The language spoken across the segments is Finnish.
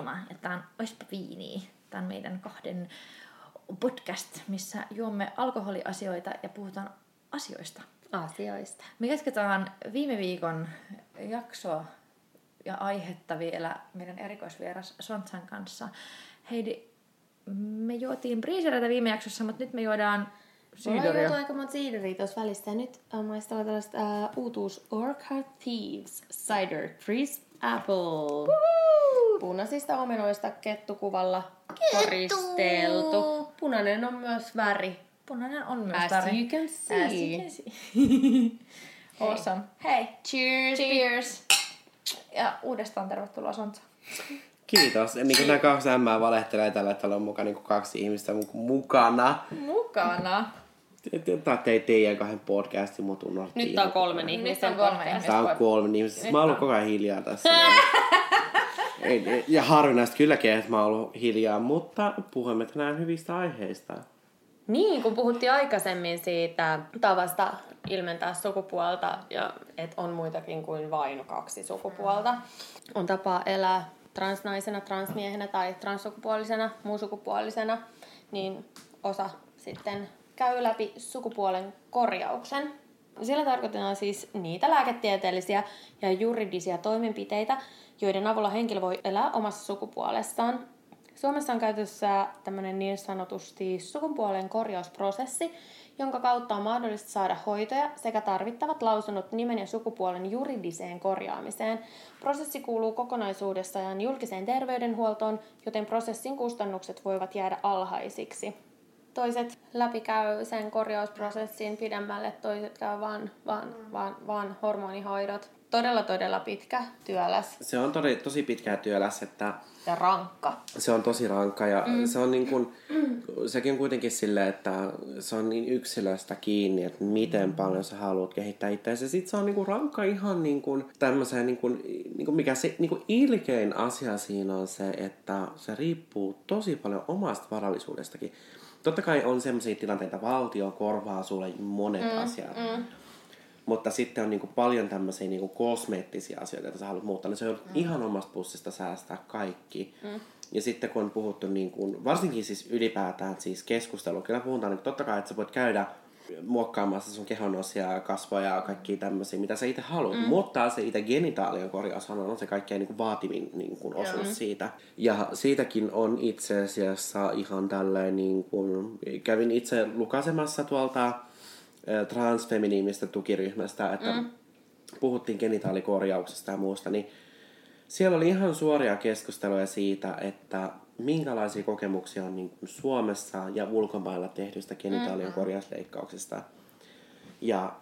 Vilma ja tää on Oispa Viini. Tää on meidän kahden podcast, missä juomme alkoholiasioita ja puhutaan asioista. Asioista. Me jatketaan viime viikon jaksoa ja aihetta vielä meidän erikoisvieras Sontsan kanssa. Heidi, me juotiin briisereitä viime jaksossa, mutta nyt me juodaan Mulla on Syydoria. juotu aika monta siideria tuossa välissä. Ja nyt äh, maistellaan tällaista äh, uutuus Orchard Thieves Cider Crisp Apple. Punaisista omenoista kettukuvalla koristeltu. Punainen on myös väri. Punainen on myös As väri. you can see. As you can see. awesome. Hei, Cheers! cheers! Ja uudestaan tervetuloa Sontsa. Kiitos. Niin kuin nämä kaksi ämmää valehtelee tällä, että on mukana niin kaksi ihmistä mu- mukana. Mukana. Tämä ei teidän kahden podcastin, mutta unohdettiin. Nyt on kolme Nyt ihmisen on kolme podcast. ihmistä. Tämä on kolme ihmistä. Mä oon ollut koko ajan hiljaa tässä. Ja harvinaista kylläkin, että mä oon ollut hiljaa, mutta puhumme tänään hyvistä aiheista. Niin, kun puhuttiin aikaisemmin siitä tavasta ilmentää sukupuolta ja että on muitakin kuin vain kaksi sukupuolta. On tapa elää transnaisena, transmiehenä tai transsukupuolisena, muunsukupuolisena, niin osa sitten käy läpi sukupuolen korjauksen. Sillä tarkoitetaan siis niitä lääketieteellisiä ja juridisia toimenpiteitä, joiden avulla henkilö voi elää omassa sukupuolessaan. Suomessa on käytössä tämmöinen niin sanotusti sukupuolen korjausprosessi, jonka kautta on mahdollista saada hoitoja sekä tarvittavat lausunnot nimen ja sukupuolen juridiseen korjaamiseen. Prosessi kuuluu kokonaisuudessaan julkiseen terveydenhuoltoon, joten prosessin kustannukset voivat jäädä alhaisiksi. Toiset läpikäy sen korjausprosessin pidemmälle, toiset käy vaan, vaan, vaan, vaan hormonihoidot. Todella, todella pitkä, työläs Se on tosi, tosi pitkä työläs, että ja rankka. se on tosi rankka ja mm. se on niin kuin, sekin on kuitenkin silleen, että se on niin yksilöstä kiinni, että miten paljon sä haluat kehittää itseäsi. Sitten se on niin kuin rankka ihan niin kuin tämmöiseen, niin kuin, niin kuin mikä se niin kuin ilkein asia siinä on se, että se riippuu tosi paljon omasta varallisuudestakin. Totta kai on sellaisia tilanteita, valtio korvaa sulle monet mm, asiat. Mm. Mutta sitten on niinku paljon tämmöisiä niinku kosmeettisia asioita, joita sä haluat muuttaa, niin se on mm. ihan omasta pussista säästää kaikki. Mm. Ja sitten kun on puhuttu, niin kuin, varsinkin siis ylipäätään siis keskustelu, kyllä puhutaan, että totta kai, että sä voit käydä muokkaamassa sun kehon osia, kasvoja ja kaikkia tämmöisiä, mitä sä itse haluat. Mm. Mutta se itse genitaalian korjaushan on se kaikkein niin vaativin niin kuin osuus mm. siitä. Ja siitäkin on itse asiassa ihan tälleen, niin kuin, kävin itse lukasemassa tuolta äh, transfeminiimistä tukiryhmästä, että mm. puhuttiin genitaalikorjauksesta ja muusta, niin siellä oli ihan suoria keskusteluja siitä, että minkälaisia kokemuksia on niin kuin Suomessa ja ulkomailla tehdystä genitaalien korjausleikkauksesta. Ja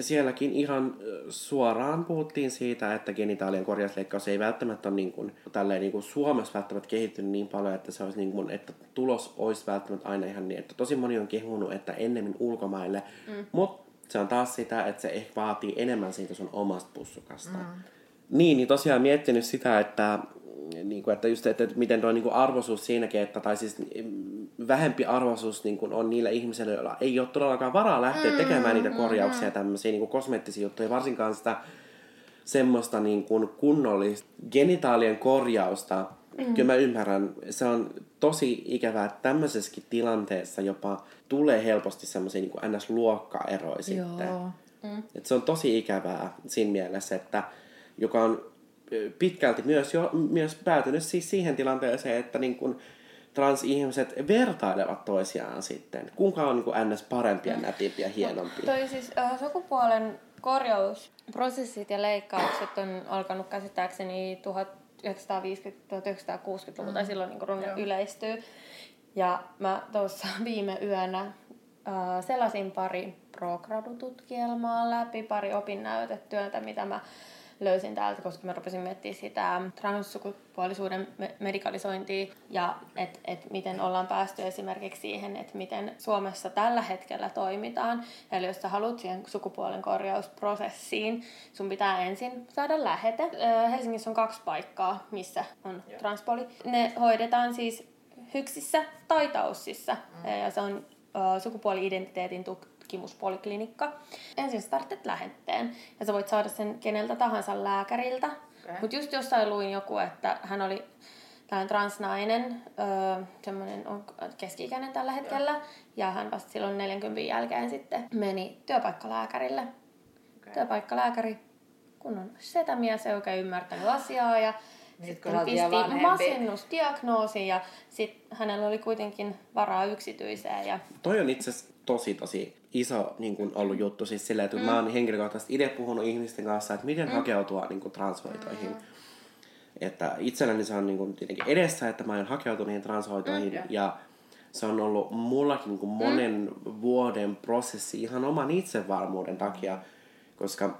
sielläkin ihan suoraan puhuttiin siitä, että genitaalien korjausleikkaus ei välttämättä ole niin kuin, tälleen niin kuin Suomessa välttämättä kehittynyt niin paljon, että, se olisi niin kuin, että tulos olisi välttämättä aina ihan niin. Että tosi moni on kehunut, että ennemmin ulkomaille, mm. mutta se on taas sitä, että se ehkä vaatii enemmän siitä sun omasta pussukasta. Mm. Niin, niin tosiaan miettinyt sitä, että, niin kuin, että, just, että miten tuo niin arvoisuus siinäkin, että, tai siis mm, vähempi arvoisuus niin kuin on niillä ihmisillä, joilla ei ole todellakaan varaa lähteä mm, tekemään niitä korjauksia ja tämmöisiä niin kuin kosmeettisia juttuja, varsinkaan sitä semmoista niin kuin kunnollista genitaalien korjausta. Mm. Kyllä mä ymmärrän, se on tosi ikävää, että tämmöisessäkin tilanteessa jopa tulee helposti semmoisia niin ns-luokkaeroja sitten. Mm. Et se on tosi ikävää siinä mielessä, että joka on pitkälti myös jo myös päätynyt siis siihen tilanteeseen, että niin kun transihmiset vertailevat toisiaan sitten. Kuinka on niin kuin ns. parempia, nätimpiä, hienompia. Toi siis äh, sukupuolen korjausprosessit ja leikkaukset on alkanut käsittääkseni 1950-1960-luvulla, tai silloin niin kun yleistyy. Ja mä tuossa viime yönä äh, selasin pari pro-gradututkielmaa läpi, pari opinnäytetyötä, mitä mä löysin täältä, koska mä rupesin miettimään sitä transsukupuolisuuden me- medikalisointia ja että et miten ollaan päästy esimerkiksi siihen, että miten Suomessa tällä hetkellä toimitaan. Eli jos sä haluat siihen sukupuolen korjausprosessiin, sun pitää ensin saada lähete. Helsingissä on kaksi paikkaa, missä on transpoli. Ne hoidetaan siis hyksissä tai taussissa. Mm. Ja se on sukupuoli-identiteetin tutkimuspoliklinikka. Ensin sä tarvitset lähetteen ja sä voit saada sen keneltä tahansa lääkäriltä. Okei. Mutta just jossain luin joku, että hän oli tällainen transnainen, öö, semmoinen on keski-ikäinen tällä hetkellä, ja hän vasta silloin 40 jälkeen sitten meni työpaikkalääkärille. Okei. Työpaikkalääkäri, kun on setämies, ei oikein ymmärtänyt asiaa, ja Niin, kun sitten vielä pisti masennusdiagnoosi, ja sitten hänellä oli kuitenkin varaa yksityiseen, ja Toi on itse asiassa tosi tosi iso niin kun ollut juttu siis silleen, että mm. mä oon henkilökohtaisesti itse puhunut ihmisten kanssa, että miten mm. hakeutua niin kun, transhoitoihin. Mm. Että itselläni se on niin kun, tietenkin edessä, että mä oon hakeutunut niihin transhoitoihin mm. ja se on ollut mullakin niin kun, monen mm. vuoden prosessi ihan oman itsevarmuuden takia, koska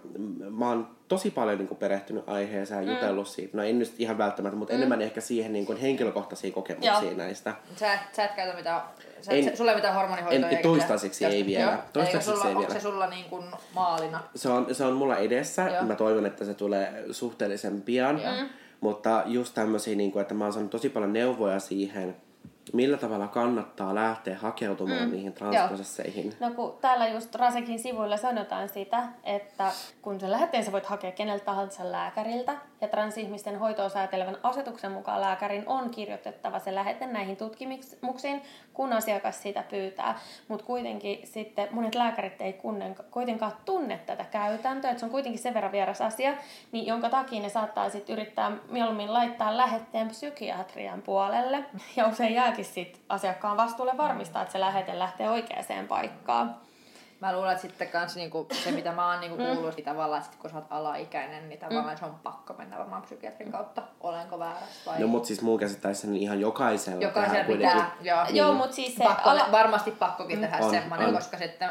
mä oon tosi paljon niin kun, perehtynyt aiheeseen ja jutellut siitä. No en nyt ihan välttämättä, mutta mm. enemmän ehkä siihen niin kun, henkilökohtaisia kokemuksia Joo. näistä. Sä, sä et käytä mitään, sä, En- sulla ei mitään hormonihoitoja. en- toistaiseksi ei vielä. Joo. Toistaiseksi sulla, ei onko vielä. se sulla niin kuin maalina? Se on, se on mulla edessä. Joo. Mä toivon, että se tulee suhteellisen pian. Mm. Mutta just tämmöisiä, niin kuin, että mä oon saanut tosi paljon neuvoja siihen, millä tavalla kannattaa lähteä hakeutumaan mm. niihin transprosesseihin. No kun täällä just Rasekin sivuilla sanotaan sitä, että kun sen lähetteen sä voit hakea keneltä tahansa lääkäriltä, ja transihmisten hoitoa säätelevän asetuksen mukaan lääkärin on kirjoitettava se lähete näihin tutkimuksiin, kun asiakas sitä pyytää. Mutta kuitenkin sitten monet lääkärit ei kuitenkaan tunne tätä käytäntöä, että se on kuitenkin sen verran vieras asia, niin jonka takia ne saattaa sitten yrittää mieluummin laittaa lähetteen psykiatrian puolelle. Ja usein jääkin sitten asiakkaan vastuulle varmistaa, että se lähete lähtee oikeaan paikkaan. Mä luulen, että sitten kans niinku, se, mitä mä oon niinku kuullut, niin tavallaan, sit kun sä oot alaikäinen, niin tavallaan se on pakko mennä varmaan psykiatrin kautta. Olenko väärässä vai? No mutta siis mun käsittääkseni ihan jokaisella Jokaisella pitää, joo. Joo, mutta siis se pakko, ala- varmasti pakkokin tehdä On, semmoinen, on. koska sitten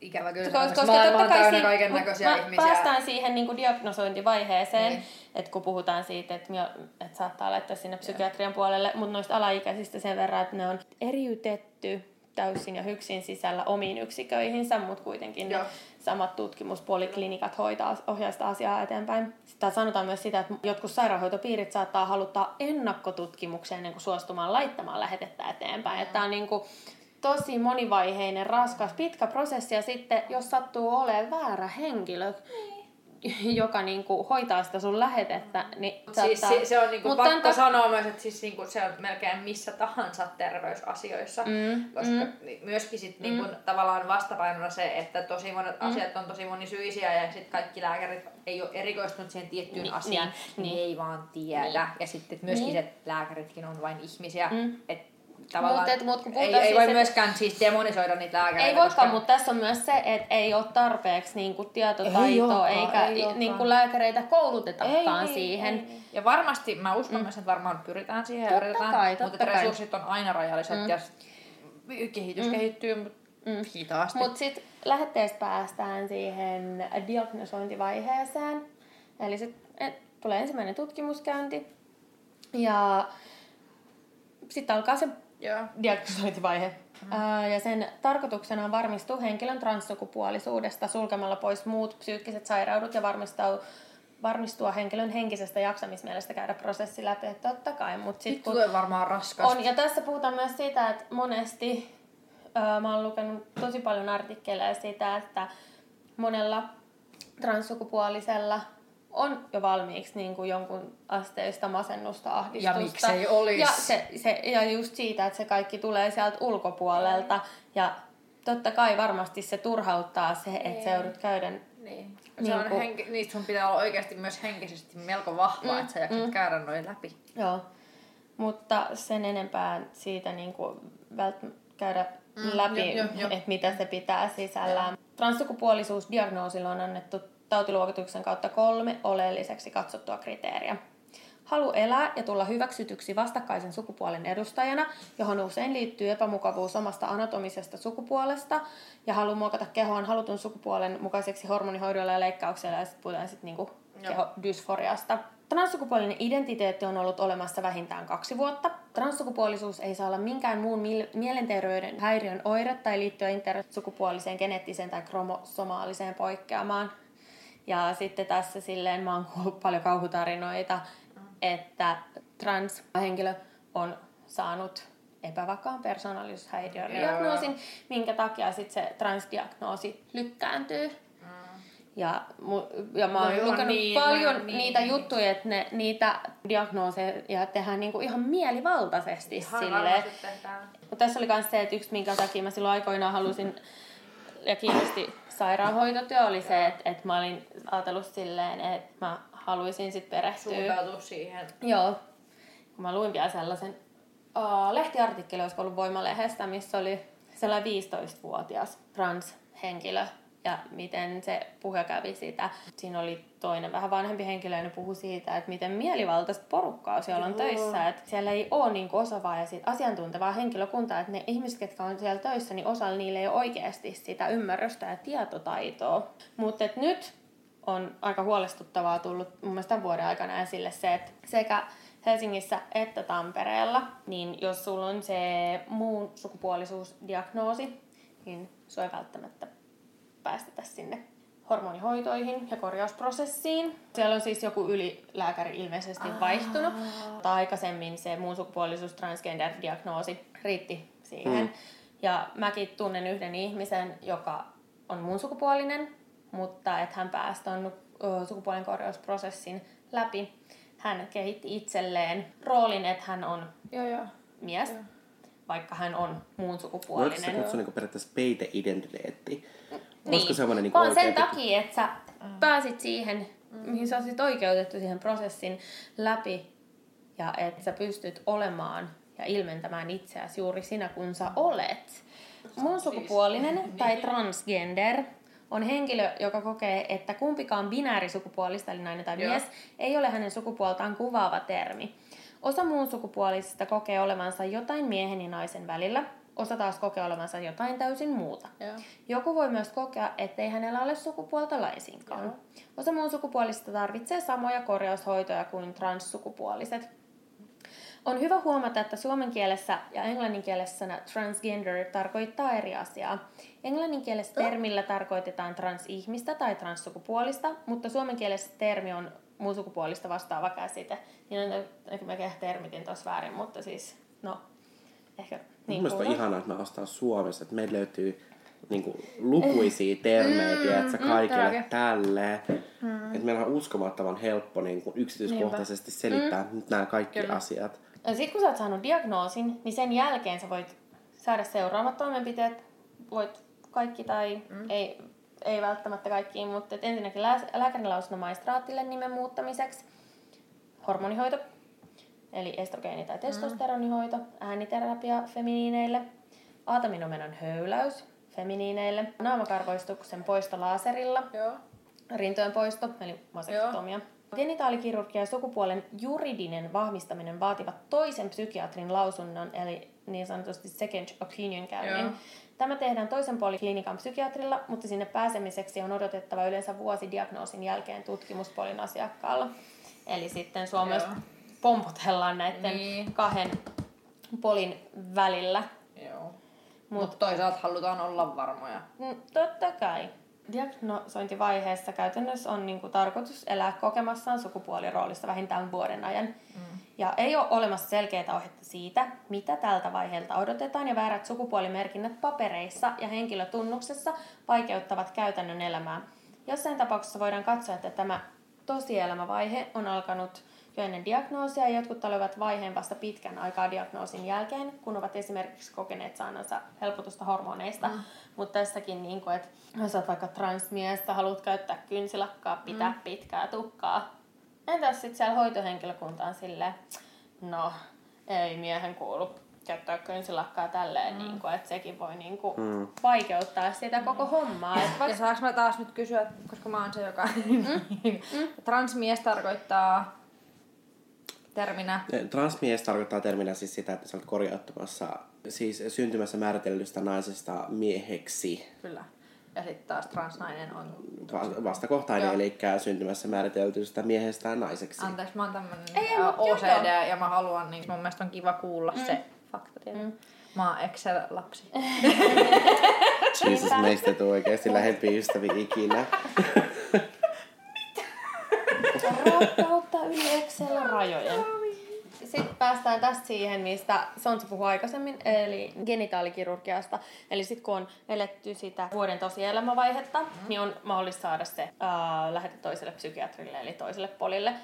ikävä kyllä Koska, koska, koska maailma on totta kai täynnä kaiken mut näköisiä ihmisiä. Päästään siihen niin kuin diagnosointivaiheeseen, Niin. että kun puhutaan siitä, että, mio- että saattaa laittaa sinne psykiatrian puolelle, mutta noista alaikäisistä sen verran, että ne on eriytetty täysin ja hyksin sisällä omiin yksiköihinsä, mutta kuitenkin Joo. ne samat tutkimuspoliklinikat hoitaa, ohjaa sitä asiaa eteenpäin. Sitten sanotaan myös sitä, että jotkut sairaanhoitopiirit saattaa haluttaa ennakkotutkimukseen ennen kuin suostumaan laittamaan lähetettä eteenpäin. Että tämä on niin kuin tosi monivaiheinen, raskas, pitkä prosessi ja sitten jos sattuu olemaan väärä henkilö, joka niinku hoitaa sitä sun lähetettä, niin Siis saattaa- se, se on niinku Mut pakko tak- sanoa myös, että siis niinku se on melkein missä tahansa terveysasioissa. Mm, koska mm. myöskin sit niinku tavallaan vastapainona se, että tosi monet asiat on tosi monisyisiä ja sit kaikki lääkärit ei ole erikoistunut siihen tiettyyn Ni- asiaan, niin, niin, niin. ei vaan tiedä. Ja sitten myöskin Niin. se, että lääkäritkin on vain ihmisiä. Mm. Et tavallaan Mut et- mut kun ei, puhutaan ei siis, voi et- myöskään siis demonisoida niitä lääkäreitä. Ei voikaan, koska- mutta tässä on myös se, että ei ole tarpeeksi niinku tietotaitoa, Ei ookaan, eikä ei ookaan. niinku lääkäreitä koulutetakaan Ei, siihen. Ei, ei. Ja varmasti, mä uskon myös, että varmaan pyritään siihen ja Totta yritetään, kai, mutta kai. resurssit on aina rajalliset mm. ja kehitys mm. kehittyy mm. hitaasti. Mutta sitten lähetteestä päästään siihen diagnosointivaiheeseen. Eli sitten tulee ensimmäinen tutkimuskäynti ja sitten alkaa se Joo. diagnosointivaihe. Mm. Ja sen tarkoituksena on varmistua henkilön transsukupuolisuudesta sulkemalla pois muut psyykkiset sairaudet ja varmistua, varmistua henkilön henkisestä jaksamismielestä käydä prosessi läpi. Että totta kai, mutta Nyt sitten tulee varmaan raskasta. on, ja tässä puhutaan myös siitä, että monesti ää, mä oon lukenut tosi paljon artikkeleja siitä, että monella transsukupuolisella on jo valmiiksi niin kuin jonkun asteista masennusta, ahdistusta. Ja miksei olis. Ja, se, se, ja just siitä, että se kaikki tulee sieltä ulkopuolelta. Ja totta kai varmasti se turhauttaa se, että sä joudut käydä Niin. Se Niin on kuin- henki, niin sun pitää olla oikeasti myös henkisesti melko vahva, mm, että sä jaksat mm. käydä noin läpi. Joo, mutta sen enempää siitä niin kuin vält- käydä mm, läpi, että mitä se pitää sisällään. Transsukupuolisuusdiagnoosilla on annettu tautiluokituksen kautta kolme oleelliseksi katsottua kriteeriä. Halu elää ja tulla hyväksytyksi vastakkaisen sukupuolen edustajana, johon usein liittyy epämukavuus omasta anatomisesta sukupuolesta ja halu muokata kehoon halutun sukupuolen mukaiseksi hormonihoidoilla ja leikkauksella ja sitten puhutaan sitten niinku kehodysforiasta. Transsukupuolinen identiteetti on ollut olemassa vähintään kaksi vuotta. Transsukupuolisuus ei saa olla minkään muun mielenterveyden häiriön oire tai liittyä intersukupuoliseen geneettiseen tai kromosomaaliseen poikkeamaan. Ja sitten tässä silleen mä oon kuullut paljon kauhutarinoita, että transhenkilö on saanut epävakaan persoonallisuushäiriön diagnoosin, minkä takia sitten se transdiagnoosi lykkääntyy. Ja, mu- ja mä oon No joo, lukenut niin, paljon no niin. niitä juttuja, että ne, niitä diagnooseja tehdään niinku ihan mielivaltaisesti silleen. Mutta tässä oli myös se, että yksi minkä takia mä silloin aikoinaan halusin ja kiinnosti sairaanhoitotyö oli se, että, että mä olin ajatellut silleen, että mä haluaisin sitten perehtyä. Suuntautua siihen. Joo. Kun mä luin vielä sellaisen uh, lehtiartikkeli, olisiko ollut Voimalehdestä, missä oli sellainen 15-vuotias transhenkilö ja miten se puhe kävi sitä. Siinä oli toinen vähän vanhempi henkilö ja ne puhui siitä, että miten mielivaltaista porukkaa siellä on Joo. töissä. Että siellä ei ole niin osaavaa ja sit asiantuntevaa henkilökuntaa, että ne ihmiset, ketkä on siellä töissä, niin osalla niille ei ole oikeasti sitä ymmärrystä ja tietotaitoa. Mutta nyt on aika huolestuttavaa tullut mun mielestä tämän vuoden aikana esille se, että sekä Helsingissä että Tampereella, niin jos sulla on se muun sukupuolisuusdiagnoosi, niin sua ei välttämättä päästetä sinne hormonihoitoihin ja korjausprosessiin. Siellä on siis joku ylilääkäri ilmeisesti vaihtunut. Tai aikaisemmin se muun sukupuolisuus transgender-diagnoosi riitti siihen. Mm. Ja mäkin tunnen yhden ihmisen, joka on muun sukupuolinen, mutta että hän pääsi tuon sukupuolen korjausprosessin läpi. Hän kehitti itselleen roolin, että hän on Joo, joo. mies, vaikka hän on muun Voiko se sukupuolinen. kutsua niin periaatteessa peiteidentiteetti? Niin. Olisiko semmoinen niin Vaan sen takia, että sä pääsit siihen, mihin sä olisit oikeutettu siihen prosessin läpi ja että sä pystyt olemaan ja ilmentämään itseäsi juuri sinä, kun sä olet. Muun sukupuolinen tai transgender on henkilö, joka kokee, että kumpikaan binäärisukupuolista, eli nainen tai Joo. mies, ei ole hänen sukupuoltaan kuvaava termi. Osa muun sukupuolisista kokee olevansa jotain miehen ja naisen välillä, osa taas kokee olevansa jotain täysin muuta. Joo. Joku voi myös kokea, ettei hänellä ole sukupuolta laisinkaan. Joo. Osa muun sukupuolista tarvitsee samoja korjaushoitoja kuin transsukupuoliset. On hyvä huomata, että suomen kielessä ja englannin kielessä transgender tarkoittaa eri asiaa. Englannin kielessä termillä tarkoitetaan transihmistä tai transsukupuolista, mutta suomen kielessä termi on muun sukupuolista vastaava käsite. Niin on, mä termitin tuossa väärin, mutta siis, no, ehkä Niin Mielestäni on ihanaa, että me ostaa Suomessa, että meillä löytyy niin kuin, lukuisia termejä, tiedätkö, kaikille todellakin. tälle. Että meillä on uskomattoman helppo niin kuin, yksityiskohtaisesti selittää nyt nämä kaikki Kyllä. asiat. Ja sitten kun sä oot saanut diagnoosin, niin sen jälkeen sä voit saada seuraavat toimenpiteet. Voit kaikki tai mm. ei, ei välttämättä kaikkiin, mutta et ensinnäkin lää, lääkärin lausunnon maistraatille nimen muuttamiseksi. Hormonihoito, eli estrogeeni- tai testosteronihoito. Ääniterapia feminiineille. Aataminomenon höyläys feminiineille. Naamakarvoistuksen poisto laserilla Joo. rintojen poisto, eli vasektomia. Genitaalikirurgia ja sukupuolen juridinen vahvistaminen vaativat toisen psykiatrin lausunnon, eli niin sanotusti second opinion käynnin. Tämä tehdään toisen poliklinikan psykiatrilla, mutta sinne pääsemiseksi on odotettava yleensä vuosi diagnoosin jälkeen tutkimuspolin asiakkaalla. Eli sitten Joo. Pompotellaan näiden Niin. kahden polin välillä. Joo. Mutta toisaalta halutaan olla varmoja. Mm, Totta kai. Diagnosointivaiheessa käytännössä on niin kuin, tarkoitus elää kokemassaan sukupuoliroolissa vähintään vuoden ajan. Mm. Ja ei ole olemassa selkeää ohjetta siitä, mitä tältä vaiheelta odotetaan, ja väärät sukupuolimerkinnät papereissa ja henkilötunnuksessa vaikeuttavat käytännön elämää. Jossain tapauksessa voidaan katsoa, että tämä tosielämävaihe on alkanut jo ennen diagnoosia, ja jotkut olivat vaiheen vasta pitkän aikaa diagnoosin jälkeen, kun ovat esimerkiksi kokeneet saanansa helpotusta hormoneista. Mm. Mutta tässäkin, niin kuin, että jos olet vaikka transmies, haluat käyttää kynsilakkaa, pitää mm. pitkää tukkaa. Entäs sitten siellä hoitohenkilökunta on silleen, no ei miehen kuulu käyttää kynsilakkaa tälleen, mm. niin kuin, että sekin voi niin kuin, mm. vaikeuttaa sitä koko hommaa. Et Ja saanko mä taas nyt kysyä, koska mä oon se, joka... Transmies tarkoittaa terminä... Transmies tarkoittaa terminä siis sitä, että sä olet korjauttamassa siis syntymässä määritellystä naisesta mieheksi. Kyllä. Ja sitten taas transnainen on... Va- vastakohtainen, Joo. eli syntymässä määritellystä miehestä naiseksi. Anteeksi, mä oon tämmönen Ei, OCD joo. ja mä haluan, niin mun mielestä on kiva kuulla mm. se fakta. Mm. Mä oon Excel-lapsi. Jesus, meistä tuu oikeasti lähempi ystäviä ikinä. rakkautta yli Excel rajojen. sitten päästään tästä siihen, mistä Sonsa puhui aikaisemmin, eli genitaalikirurgiasta. Eli sitten kun on eletty sitä vuoden tosielämävaihetta, mm. niin on mahdollista saada se äh, lähete toiselle psykiatrille, eli toiselle polille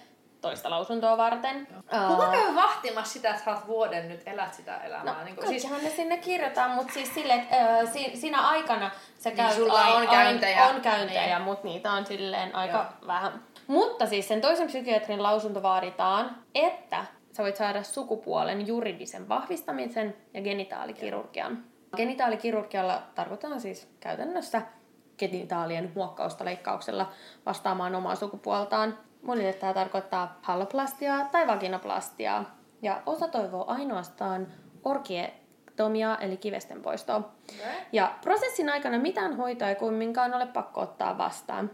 toista lausuntoa varten. Kuka käy vahtimassa sitä, että sä oot vuoden nyt elät sitä elämää? No, niin kuin, siis... ne sinne kirjoitetaan, mutta siis sille, että äh, si, siinä aikana se Niin, käy, sulla on käyntejä. On, on käyntejä, Niin. mutta niitä on silleen aika Joo. vähän. Mutta siis sen toisen psykiatrin lausunto vaaditaan, että sä voit saada sukupuolen juridisen vahvistamisen ja genitaalikirurgian. Genitaalikirurgialla tarkoitetaan siis käytännössä genitaalien muokkausta leikkauksella vastaamaan omaa sukupuoltaan. Monille tämä tarkoittaa halloplastiaa tai vaginaplastiaa. Ja osa toivoo ainoastaan orkiektomiaa eli kivesten poistoa. Ja prosessin aikana mitään hoitoa ei kumminkaan ole pakko ottaa vastaan.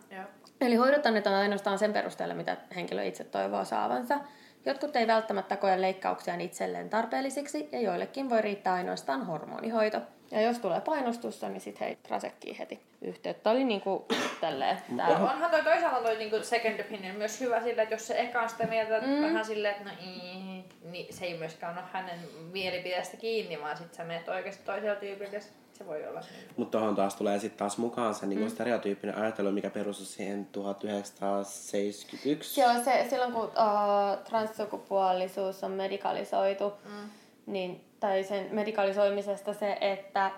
Eli hoidot annetaan ainoastaan sen perusteella, mitä henkilö itse toivoo saavansa. Jotkut ei välttämättä koe leikkauksia itselleen tarpeellisiksi ja joillekin voi riittää ainoastaan hormonihoito. Ja jos tulee painostusta, niin sitten hei, trasekkii heti yhteyttä. Oli niinku tälleen tää. Onhan toi toisaalta toi niinku second opinion myös hyvä sillä, että jos se eka on sitä mieltä, mm. vähän silleen, että no ii, niin se ei myöskään ole hänen mielipiteestä kiinni, vaan sit sä menet oikeasti toisella tyypillä se voi olla. Mutta tuohon taas tulee sitten taas mukaan se niin mm. stereotyyppinen ajattelu, mikä perustuu siihen 1971. Se on se, silloin kun uh, transsukupuolisuus on medikalisoitu, Mm. niin, tai sen medikalisoimisesta se, että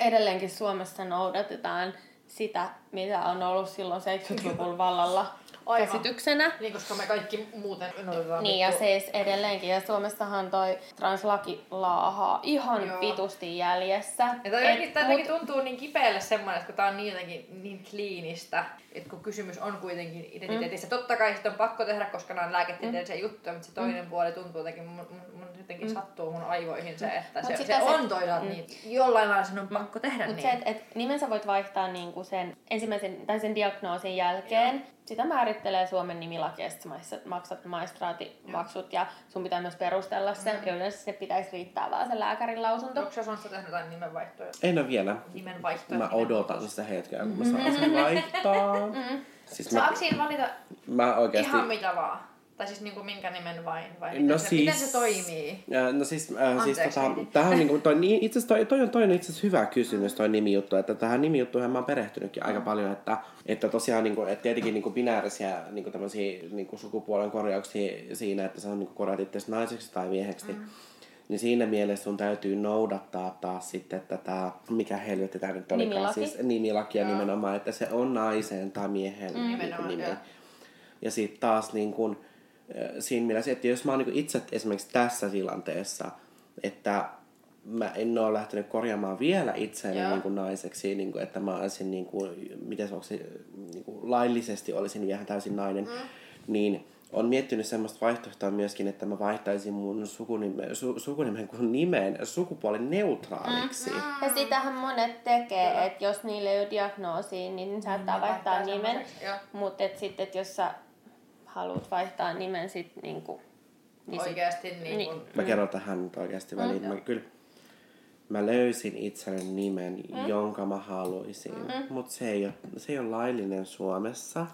edelleenkin Suomessa noudatetaan sitä, mitä on ollut silloin 70-luvun vallalla Aivan. käsityksenä. Niin, koska me kaikki muuten otetaan Niin ja vittu- siis edelleenkin, ja Suomessahan toi translaki laahaa ihan Joo. vitusti jäljessä. Ja toi Et jotenkin, jotenkin tuntuu niin kipeälle semmoinen, että kun tää on niin jotenkin niin kliinistä, että kun kysymys on kuitenkin identiteetistä. Mm. Totta kai sit on pakko tehdä, koska nämä on lääketieteellisiä mm. juttuja, mutta se toinen mm. puoli tuntuu jotenkin, mun, mun, mun jotenkin mm. sattuu mun aivoihin se, että Mut se, se, se- on toisaalta mm. niin, jollain lailla sen on pakko tehdä Mutta niin. se, että et nimen sä voit vaihtaa niinku sen ensimmäisen tai sen diagnoosin jälkeen, Joo. sitä määrittelee Suomen nimilaki ja sit sä mais- maksat maistraatimaksut ja sun pitää myös perustella se. Mm. Yleensä se pitäisi riittää vaan se lääkärin lausunto. Onko sä Sonsa tehnyt jotain nimenvaihtoja? En ole vielä. Nimenvaihtoja? Mä odotan sitä hetkeä, kun mä saan sen vaihtaa. Siis mä, Saako siinä valita mä oikeasti... ihan mitä vaan? Tai siis niinku minkä nimen vain? Vai No miten, se, siis- miten se toimii? No siis, äh, siis Anteeksi, tota, Heidi. tähän on niinku, toi, niin, itse asiassa toi, toi, on, toi on itse asiassa hyvä kysymys, toi nimijuttu, että tähän nimijuttuihin mä oon perehtynytkin aika paljon, että, että tosiaan niinku, että tietenkin niinku binäärisiä niinku tämmöisiä niinku sukupuolen korjauksia siinä, että sä on niinku korjaat itse naiseksi tai mieheksi, mm. niin siinä mielessä sun täytyy noudattaa taas sitten tätä, mikä helvetti tää nyt olikaan, Nimilaki. siis nimilakia Joo. nimenomaan, että se on naisen tai miehen mm. Nimi. joo. Ja sitten taas niin kun, siinä mielessä, että jos mä oon niin itse esimerkiksi tässä tilanteessa, että mä en ole lähtenyt korjaamaan vielä itseäni Joo. niin kuin naiseksi, niin kuin, että mä olisin, niin kuin, miten se, onko se niin kuin laillisesti olisin ihan täysin nainen, mm. niin on miettinyt semmoista vaihtoehtoa myöskin, että mä vaihtaisin mun sukunimen, su, sukunimen kuin nimen sukupuolen neutraaliksi. Mm. Ja sitähän monet tekee, että jos niille ei ole diagnoosia, niin saattaa Ne vaihtaa vaihtaa nimen. Mutta sitten, että jos sä haluat vaihtaa nimen sit niinku... Niin sit- Oikeasti niin Niin. kuin... Mä kerron tähän nyt oikeasti väliin. Mä, kyllä, mä löysin itselleni nimen, mm. jonka mä haluaisin, mm. mutta se ei, ole, se ei ole laillinen Suomessa.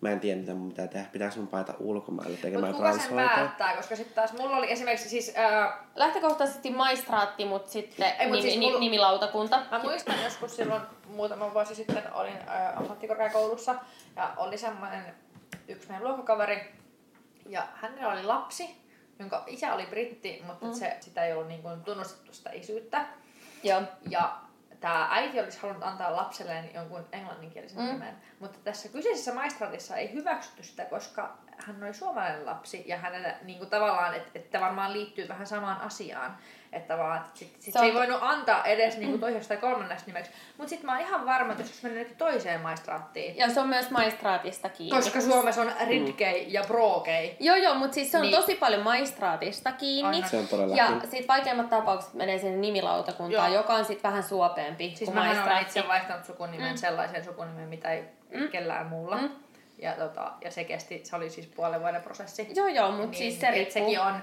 Mä en tiedä, mitä mun pitää tehdä. Pitääkö mun paita ulkomaille tekemään Mutta kuka sen päättää? Koska sitten taas mulla oli esimerkiksi siis... Ää, Lähtökohtaisesti maistraatti, mutta sitten Ei, mut nimi, siis mulla- nimilautakunta. Mä muistan joskus silloin muutama vuosi sitten olin ää, ammattikorkeakoulussa ja oli semmoinen yksi meidän luokkakaveri ja hänellä oli lapsi, jonka isä oli britti, mutta mm. se, sitä ei ollut niin kuin tunnustettu sitä isyyttä. Joo. Ja tämä äiti olisi halunnut antaa lapselleen jonkun englanninkielisen mm. nimen, mutta tässä kyseisessä maistraatissa ei hyväksytty sitä, koska hän oli suomalainen lapsi ja hänellä niin kuin tavallaan, että, että varmaan liittyy vähän samaan asiaan. Että vaan, että sit, sit Se se, ei on- voinut antaa edes niin kuin toiseksi tai kolmanneksi nimeksi. Mutta sitten mä oon ihan varma, että jos jonnekin toiseen maistraattiin, Ja se on myös maistraatista kiinni. koska Suomessa on ridgei ja progei. Joo, joo, mutta siis se on Niin. tosi paljon maistraatista kiinni. Se on todellakin. Ja sit vaikeimmat tapaukset menee sinne nimilautakuntaan, Joo. joka on sit vähän suopeampi Siis kuin mä olen maistraatti. itse vaihtanut sukunimen mm. sellaisen sukunimen, mitä ei mm. kellään muulla. Mm. Ja, tota, ja se kesti, se oli siis puolen vuoden prosessi. Joo, joo, mutta Niin, siis se riippuu. sekin on,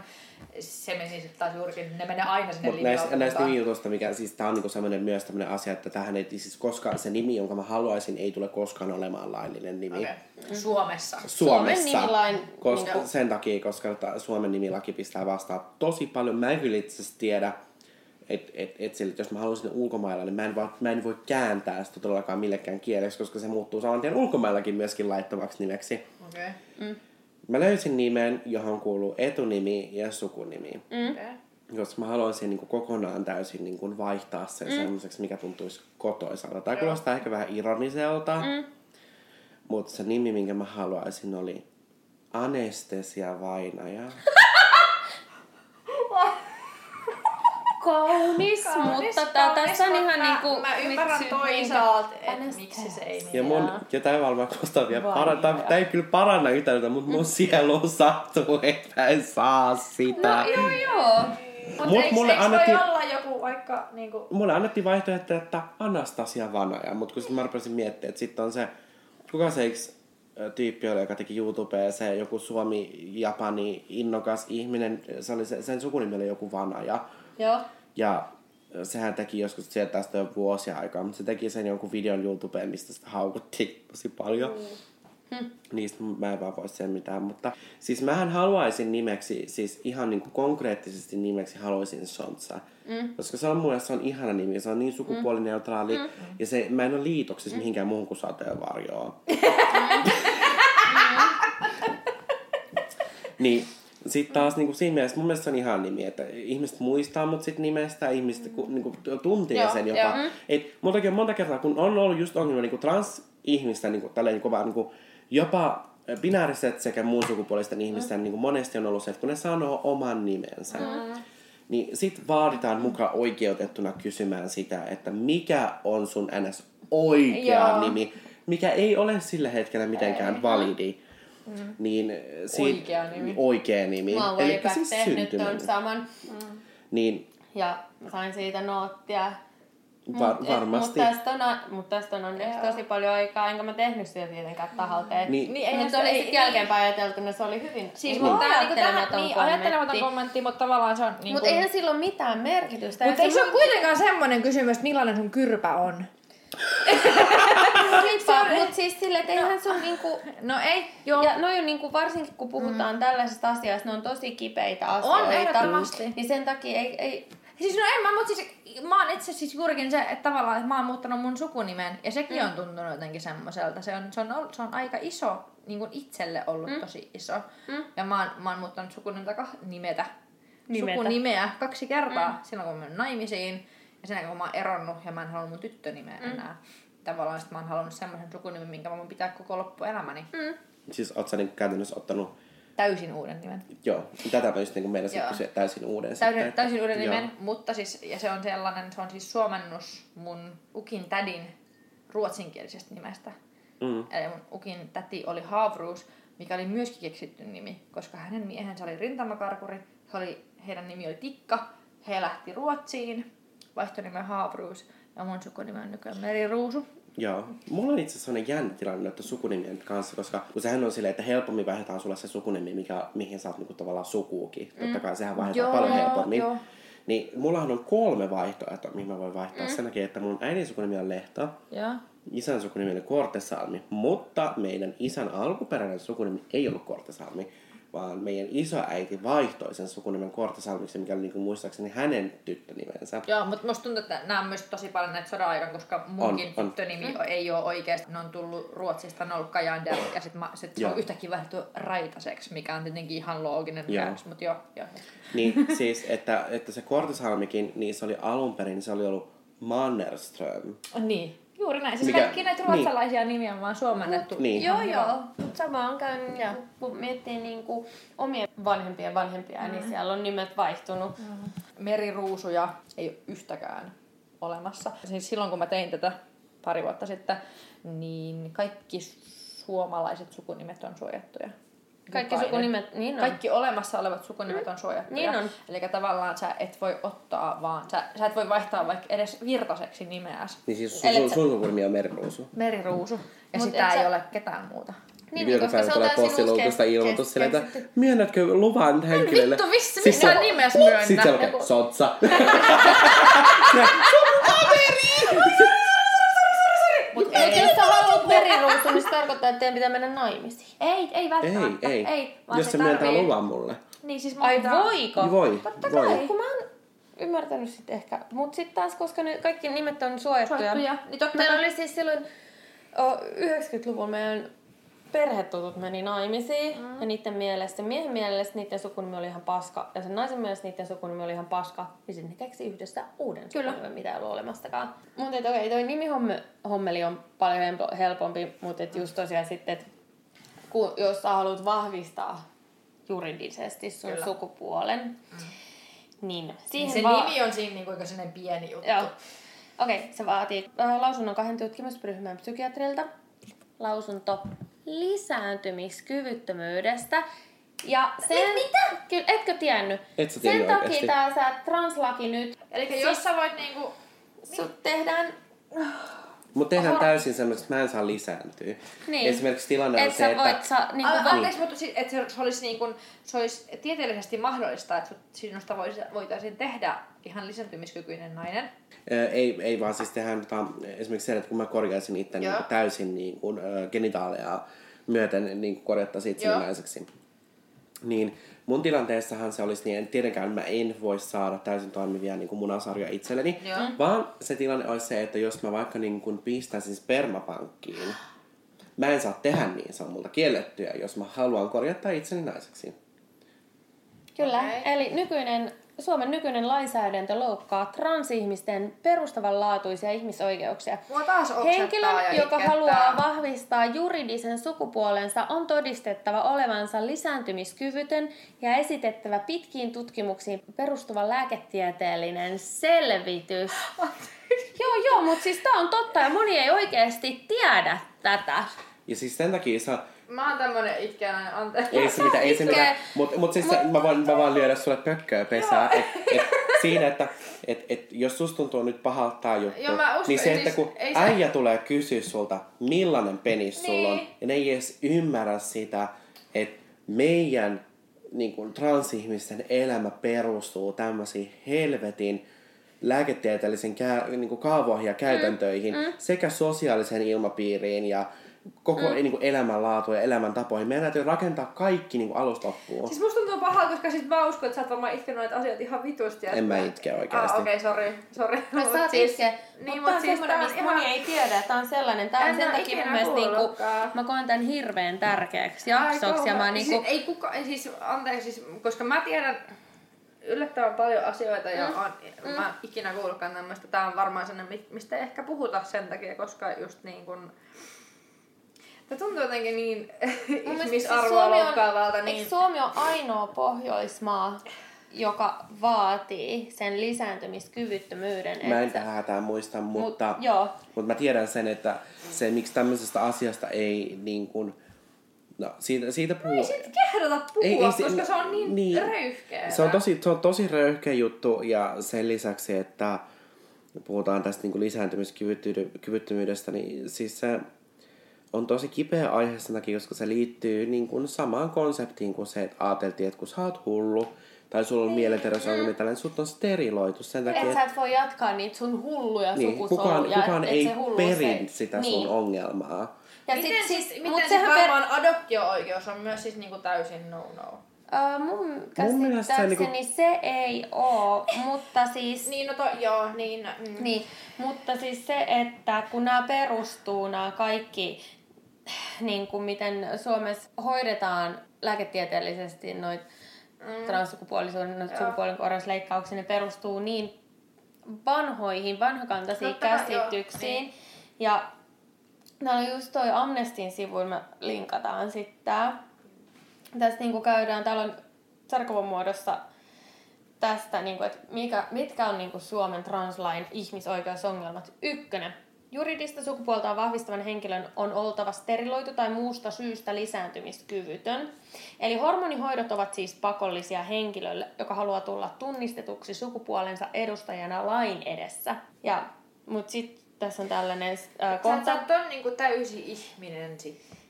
se meni sitten taas juurikin, ne menee aina sinne Mutta näistä, näistä live-lautakuntaan. nimijutuista, mikä siis tää on niinku semmoinen myös tämmöinen asia, että tähän ei siis koskaan, se nimi, jonka mä haluaisin, ei tule koskaan olemaan laillinen nimi. Okay. Suomessa. Suomessa. Suomen nimilain- koska, Sen takia, koska tota, Suomen nimilaki pistää vastaan tosi paljon. Mä en kyllä itse asiassa tiedä, että et, et sille, että jos mä haluan sinne ulkomailla, niin mä en, voi, mä en voi kääntää sitä todellakaan millekään kieleksi, koska se muuttuu saman tien ulkomaillakin myöskin laittomaksi nimeksi. Okei. Mä löysin nimen, johon kuuluu etunimi ja sukunimi. Okay. Okay. Jos mä haluaisin niin kokonaan täysin niin kuin vaihtaa sen mm. semmoiseksi, mikä tuntuisi kotoisalta. Tämä kuulostaa ehkä vähän ironiselta, mm. mutta se nimi, minkä mä haluaisin, oli Anestesia Vainaja. Kaunis, Kaunis, mutta tää, kaunis, tässä on mutta ihan niinku... Mä ymmärrän miksi- toisaalta, että miksi se ei Ja, mun, ja tämä varmaan kostaa vielä parantaa. Tämä ei kyllä paranna yhtään, mutta mun sielu sattuu, että mä en saa sitä. No joo, joo. Mut Mut eiks, mulle annettiin- voi olla joku vaikka niinku... Mulle annettiin vaihtoehto, että Anastasia Vanaja, mutta kun sitten mä rupesin miettimään, että sitten on se, kuka se eikö tyyppi oli, joka teki YouTubeen, se joku Suomi-Japani innokas ihminen, se oli se, sen sukunimi oli joku Vanaja. Joo. Ja sehän teki joskus sieltä tästä jo vuosia aikaa, mutta se teki sen jonkun videon YouTubeen, mistä sitä haukuttiin tosi paljon. Mm. Niistä mä en vaan voi sen mitään, mutta siis mähän haluaisin nimeksi, siis ihan niinku konkreettisesti nimeksi haluaisin Sontsa. Mm. Koska se on mielestä se on ihana nimi, se on niin sukupuolineutraali mm. ja se, mä en ole liitoksissa mm. mihinkään muuhun kuin sateenvarjoon. niin sitten taas niinku siinä mielessä mun mielestä se on ihan nimi, että ihmiset muistaa mut sit nimestä, ihmiset ku, niinku, tuntee Joo, sen jopa. joo. Et multakin on monta kertaa, kun on ollut just ongelma niinku trans-ihmistä, niinku, tälleen kova, niinku, jopa binääriset sekä muun sukupuolisten ihmisten niinku, monesti on ollut se, että kun ne sanoo oman nimensä, mm. niin sit vaaditaan mukaan oikeutettuna kysymään sitä, että mikä on sun ns. oikea Joo. nimi, mikä ei ole sillä hetkellä mitenkään validi. Mm. Niin, siitä, Oikea nimi. Oikea nimi. Mä oon Elikkä Wayback siis tehnyt ton syntyminen. saman. Niin Ja sain siitä noottia. va- Mut- varmasti. Mutta tästä on, a- mut tästä on onneksi tosi paljon aikaa, enkä mä tehnyt sitä tietenkään tahalteen. Niin- Niin, eihän mutta se- oli ei- sitten jälkeenpäin ajateltuna, se oli hyvin Siis niinku mutta ajattelematon tähän, niin, kommentti. ajattelematon kommentti, mutta tavallaan se on niinku... Mutta eihän sillä ole mitään merkitystä. Mutta ei se ole kuitenkaan semmoinen kysymys, että millainen sun kyrpä on. Mutta siis sille, että eihän se ole niinku... No ei, joo. Ja noi on niinku, varsinkin kun puhutaan mm. tällaisesta asiasta, ne on tosi kipeitä asioita. ehdottomasti. Niin sen takia ei, ei Siis no en mä, mutta siis mä oon itse siis juurikin se, että tavallaan että mä oon muuttanut mun sukunimen ja sekin mm. on tuntunut jotenkin semmoiselta. Se on, se on, se on aika iso, niin kuin itselle ollut mm. tosi iso. Mm. Ja mä oon, mä oon muuttanut sukunimetä, kah- nimetä, Nimetä. sukunimeä kaksi kertaa. Mm. Silloin kun mä menin naimisiin ja sen jälkeen kun mä oon eronnut ja mä en halunnut mun tyttönimeä mm. enää. Tavallaan sit mä oon halunnut semmoisen sukunimen, minkä mä voin pitää koko loppuelämäni. Mm. Siis oot sä niin käytännössä ottanut, Täysin uuden nimen. joo, tätä mä just niin meinasin Joo. kysyä täysin uuden. Täysin, sitten, että- täysin uuden joo. nimen, mutta siis, ja se on sellainen, se on siis suomennus mun ukin tädin ruotsinkielisestä nimestä. Mm. Eli mun ukin täti oli Haavruus, mikä oli myöskin keksitty nimi, koska hänen miehensä oli rintamakarkuri, he oli, heidän nimi oli Tikka, he lähti Ruotsiin, vaihtoi nimen Haavruus, ja mun sukunimi on nykyään Meriruusu. Joo. Mulla on itse asiassa sellainen jännä tilanne noiden sukunimien kanssa, koska kun sehän on silleen, että helpommin vaihdetaan sulle se sukunimi, mikä, mihin sä oot niinku tavallaan sukuukin. Mm. Totta kai sehän vaihdetaan Joo, paljon helpommin. joo. Niin mullahan on kolme vaihtoehtoa, mihin mä voin vaihtaa. Mm. Sen takia, että mun äidin sukunimi on Lehto, Joo. isän sukunimi oli Kortesalmi, mutta meidän isän alkuperäinen sukunimi ei ollut Kortesalmi, vaan meidän isoäiti vaihtoi sen sukunimen Kortesalmiksi, mikä oli niin kuin muistaakseni hänen tyttönimensä. Joo, mutta musta tuntuu, että nämä on myös tosi paljon näitä sodan aikaan, koska munkin On, on. tyttönimi ei ole oikeasti. Ne on tullut Ruotsista, ne on ollut Kajander, ja sitten sit se Joo. on yhtäkkiä vaihdettu Raitaseksi, mikä on tietenkin ihan looginen Joo. käännös, mutta joo, joo. Niin siis, että, että se Kortesalmikin, niin se oli alun perin, se oli ollut Mannerström. Niin, juuri näin. Siis Mikä- kaikki näitä ruotsalaisia nimiä on vaan suomennettu. Niin. Joo, joo. Mut sama on käynyt, Joo. kun miettii niinku omien vanhempien vanhempia, mm. niin siellä on nimet vaihtunut. Mm. Meriruusuja ei ole yhtäkään olemassa. Siis silloin kun mä tein tätä pari vuotta sitten, niin kaikki suomalaiset sukunimet on suojattuja. Kaikki sukunimet, niin on. Kaikki olemassa olevat sukunimet on suojattuja. Niin on. Eli tavallaan sä et voi ottaa vaan, sä, sä et voi vaihtaa vaikka edes virtaseksi nimeäsi. Niin siis sun, sun, sun sukuniemi on Meriruusu. Meriruusu. Ja Mut sitä ei sä- ole ketään muuta. Niin, joka koska päivä se on tulee täysin postiluukusta uskes- ilmoitus silleen, että myönnätkö luvan henkilölle? Vittu, missä Siis minä nimes myönnä? Sitten se Joku- sotsa. Mut ei. Jos sä haluat veriruusun, niin se tarkoittaa, että teidän pitää mennä naimisiin. Ei, ei välttämättä. ei, ei. ei vaan Jos se myöntää tarvii- luvan mulle. Niin siis Ai pitää- voiko? Niin voi, Totta voi. kai. Kun mä oon ymmärtänyt sit ehkä. Mut sit taas, koska ne kaikki nimet on suojattuja. Suojattuja, niin totta Meillä kai. oli siis silloin o, 90-luvulla meidän perhetutut meni naimisiin. Mm. Ja niiden mielestä, miehen mielestä niiden sukunimi oli ihan paska. Ja sen naisen mielestä niiden sukunimi oli ihan paska. Niin sitten ne keksi yhdessä uuden Kyllä. sukunimen, mitä ei ollut olemastakaan. Mutta okei, okay, toi nimihommeli on paljon helpo- helpompi. Mutta et just tosiaan sitten, että kun, jos sä haluat vahvistaa juridisesti sun Kyllä. sukupuolen, mm. niin siihen Se va- nimi on siinä niinku sellainen pieni juttu. Joo. Okei, okay, se vaatii äh, lausunnon kahden tutkimusryhmän psykiatrilta. Lausunto lisääntymiskyvyttömyydestä. Ja sen... Mitä? Kyllä, etkö tiennyt? Et sä sen takia oikeesti. tää sä translaki nyt, Eli jos sä voit niinku... sut tehdään... Mutta tehdään Oho. täysin semmoista, että mä en saa lisääntyä. Niin. Esimerkiksi tilanne on Et se, että... voit saa, niin Niin. kuin, Anteeksi, mutta että se, se olisi, niin kuin, se olisi tieteellisesti mahdollista, että sinusta voisi, voitaisiin tehdä ihan lisääntymiskykyinen nainen. Ö, Ei, ei vaan siis tehdään tota, esimerkiksi se, että kun mä korjaisin itse niin täysin niin kuin, genitaaleja myöten niin kuin korjattaisiin itsenäiseksi. Niin mun tilanteessahan se olisi niin, että tietenkään mä en voi saada täysin toimivia niin kuin munasarjoja itselleni, Joo. vaan se tilanne olisi se, että jos mä vaikka niin kuin pistäisin spermapankkiin, mä en saa tehdä niin, se on multa kiellettyä, jos mä haluan korjata itseni naiseksi. Kyllä, Okei. eli nykyinen, Suomen nykyinen lainsäädäntö loukkaa transihmisten perustavanlaatuisia ihmisoikeuksia. Mua taas oksettaa Henkilö, ja joka itkettää. haluaa vahvistaa juridisen sukupuolensa, on todistettava olevansa lisääntymiskyvytön ja esitettävä pitkiin tutkimuksiin perustuva lääketieteellinen selvitys. joo, joo, mutta siis tää on totta ja moni ei oikeasti tiedä tätä. Ja siis sen takia sä, Mä oon tämmönen itkeäinen, anteeksi. Ei se mitään, ei se mitään. Mutta mut siis se, mä, voin, mä voin lyödä sulle pökköä pesää. Et, et, siinä, että et, et, jos susta tuntuu nyt pahalta tää juttu, Joo, uskon, niin se, että siis kun ei se- äijä tulee kysyä sulta, millainen penis sulla on, Niin. ja ne ei edes ymmärrä sitä, että meidän niin kuin, transihmisten elämä perustuu tämmöisiin helvetin lääketieteellisiin kä- niin kuin kaavoihin ja käytäntöihin mm, mm. sekä sosiaaliseen ilmapiiriin ja koko mm. niin kuin, elämänlaatuun ja elämäntapoihin. Meidän täytyy rakentaa kaikki niin kuin, alusta loppuun. Siis musta tuntuu pahalta, koska sit mä uskon, että sä oot varmaan itkenyt noita asioita ihan vitusti. ja En mä itke oikeesti. Ah, okei, okay, sori, sori. No, Mut sä oot siis- itke, Niin, mutta mut tää on siis semmoinen, tää on mistä ihan... moni ei tiedä. Tää on sellainen. Tää on En sen takia mun mielestä niinku, mä koen tän hirveän tärkeäksi Ai, jaksoksi. Ja mä niinku, siis, ei kuka, siis, anteeksi, siis, koska mä tiedän yllättävän paljon asioita ja mm. on, mä en ikinä kuullutkaan tämmöistä. Tää on varmaan sellainen, mi- mistä ei ehkä puhuta sen takia, koska just niin kun... Tämä tuntuu jotenkin niin ihmisarvoa on- loukkaavalta. Eikö Niin... Suomi on ainoa pohjoismaa, joka vaatii sen lisääntymiskyvyttömyyden? Mä en että- tähän hätään muista, mutta, Mut, joo. mutta mä tiedän sen, että se, miksi tämmöisestä asiasta ei niin kuin, no siitä, siitä puhuu. Ei sit kehdata puhua, Ei- ei se- koska se on niin, niin. röyhkeä. Se on tosi, se on tosi röyhkeä juttu ja sen lisäksi, että puhutaan tästä niin lisääntymiskyvyttömyydestä, niin siis se on tosi kipeä aihe sen takia, koska se liittyy niin kuin samaan konseptiin kuin se, että ajateltiin, että kun sä oot hullu tai sulla on mielenterveysongelmia, tällainen sut on steriloitu sen takia, Et sä et voi jatkaa niitä sun hulluja niin, kukaan, sukusoluja. kukaan et ei se hulluus peri ei- sitä niin. sun ongelmaa. Ja miten sit, siis, miten mut sehän per... varmaan adoptio-oikeus on myös siis niinku täysin no-no. Uh, mun mielestä se käsittääkseni niinku- se ei oo, mutta siis... Niin, no to, joo, niin. Mm. Niin, mutta siis se, että kun nämä perustuu, nämä kaikki, niin kuin miten Suomessa hoidetaan lääketieteellisesti noit mm. transsukupuolisuuden, noit sukupuolen korjausleikkauksia, ne perustuu niin vanhoihin, vanhakantaisiin Totta kai, joo, käsityksiin. niin. Ja täällä on just toi Amnestin sivuilla, me linkataan sitten tää. Tästä niin käydään, täällä on sarkovan muodossa tästä, niin kuin, että mikä, mitkä on niin kuin Suomen translain ihmisoikeusongelmat. Ykkönen. Juridista sukupuoltaan vahvistavan henkilön on oltava steriloitu tai muusta syystä lisääntymiskyvytön. Eli hormonihoidot ovat siis pakollisia henkilölle, joka haluaa tulla tunnistetuksi sukupuolensa edustajana lain edessä. Ja, mutta sitten tässä on tällainen äh, kohta. sä oot on niinku täysi ihminen sit.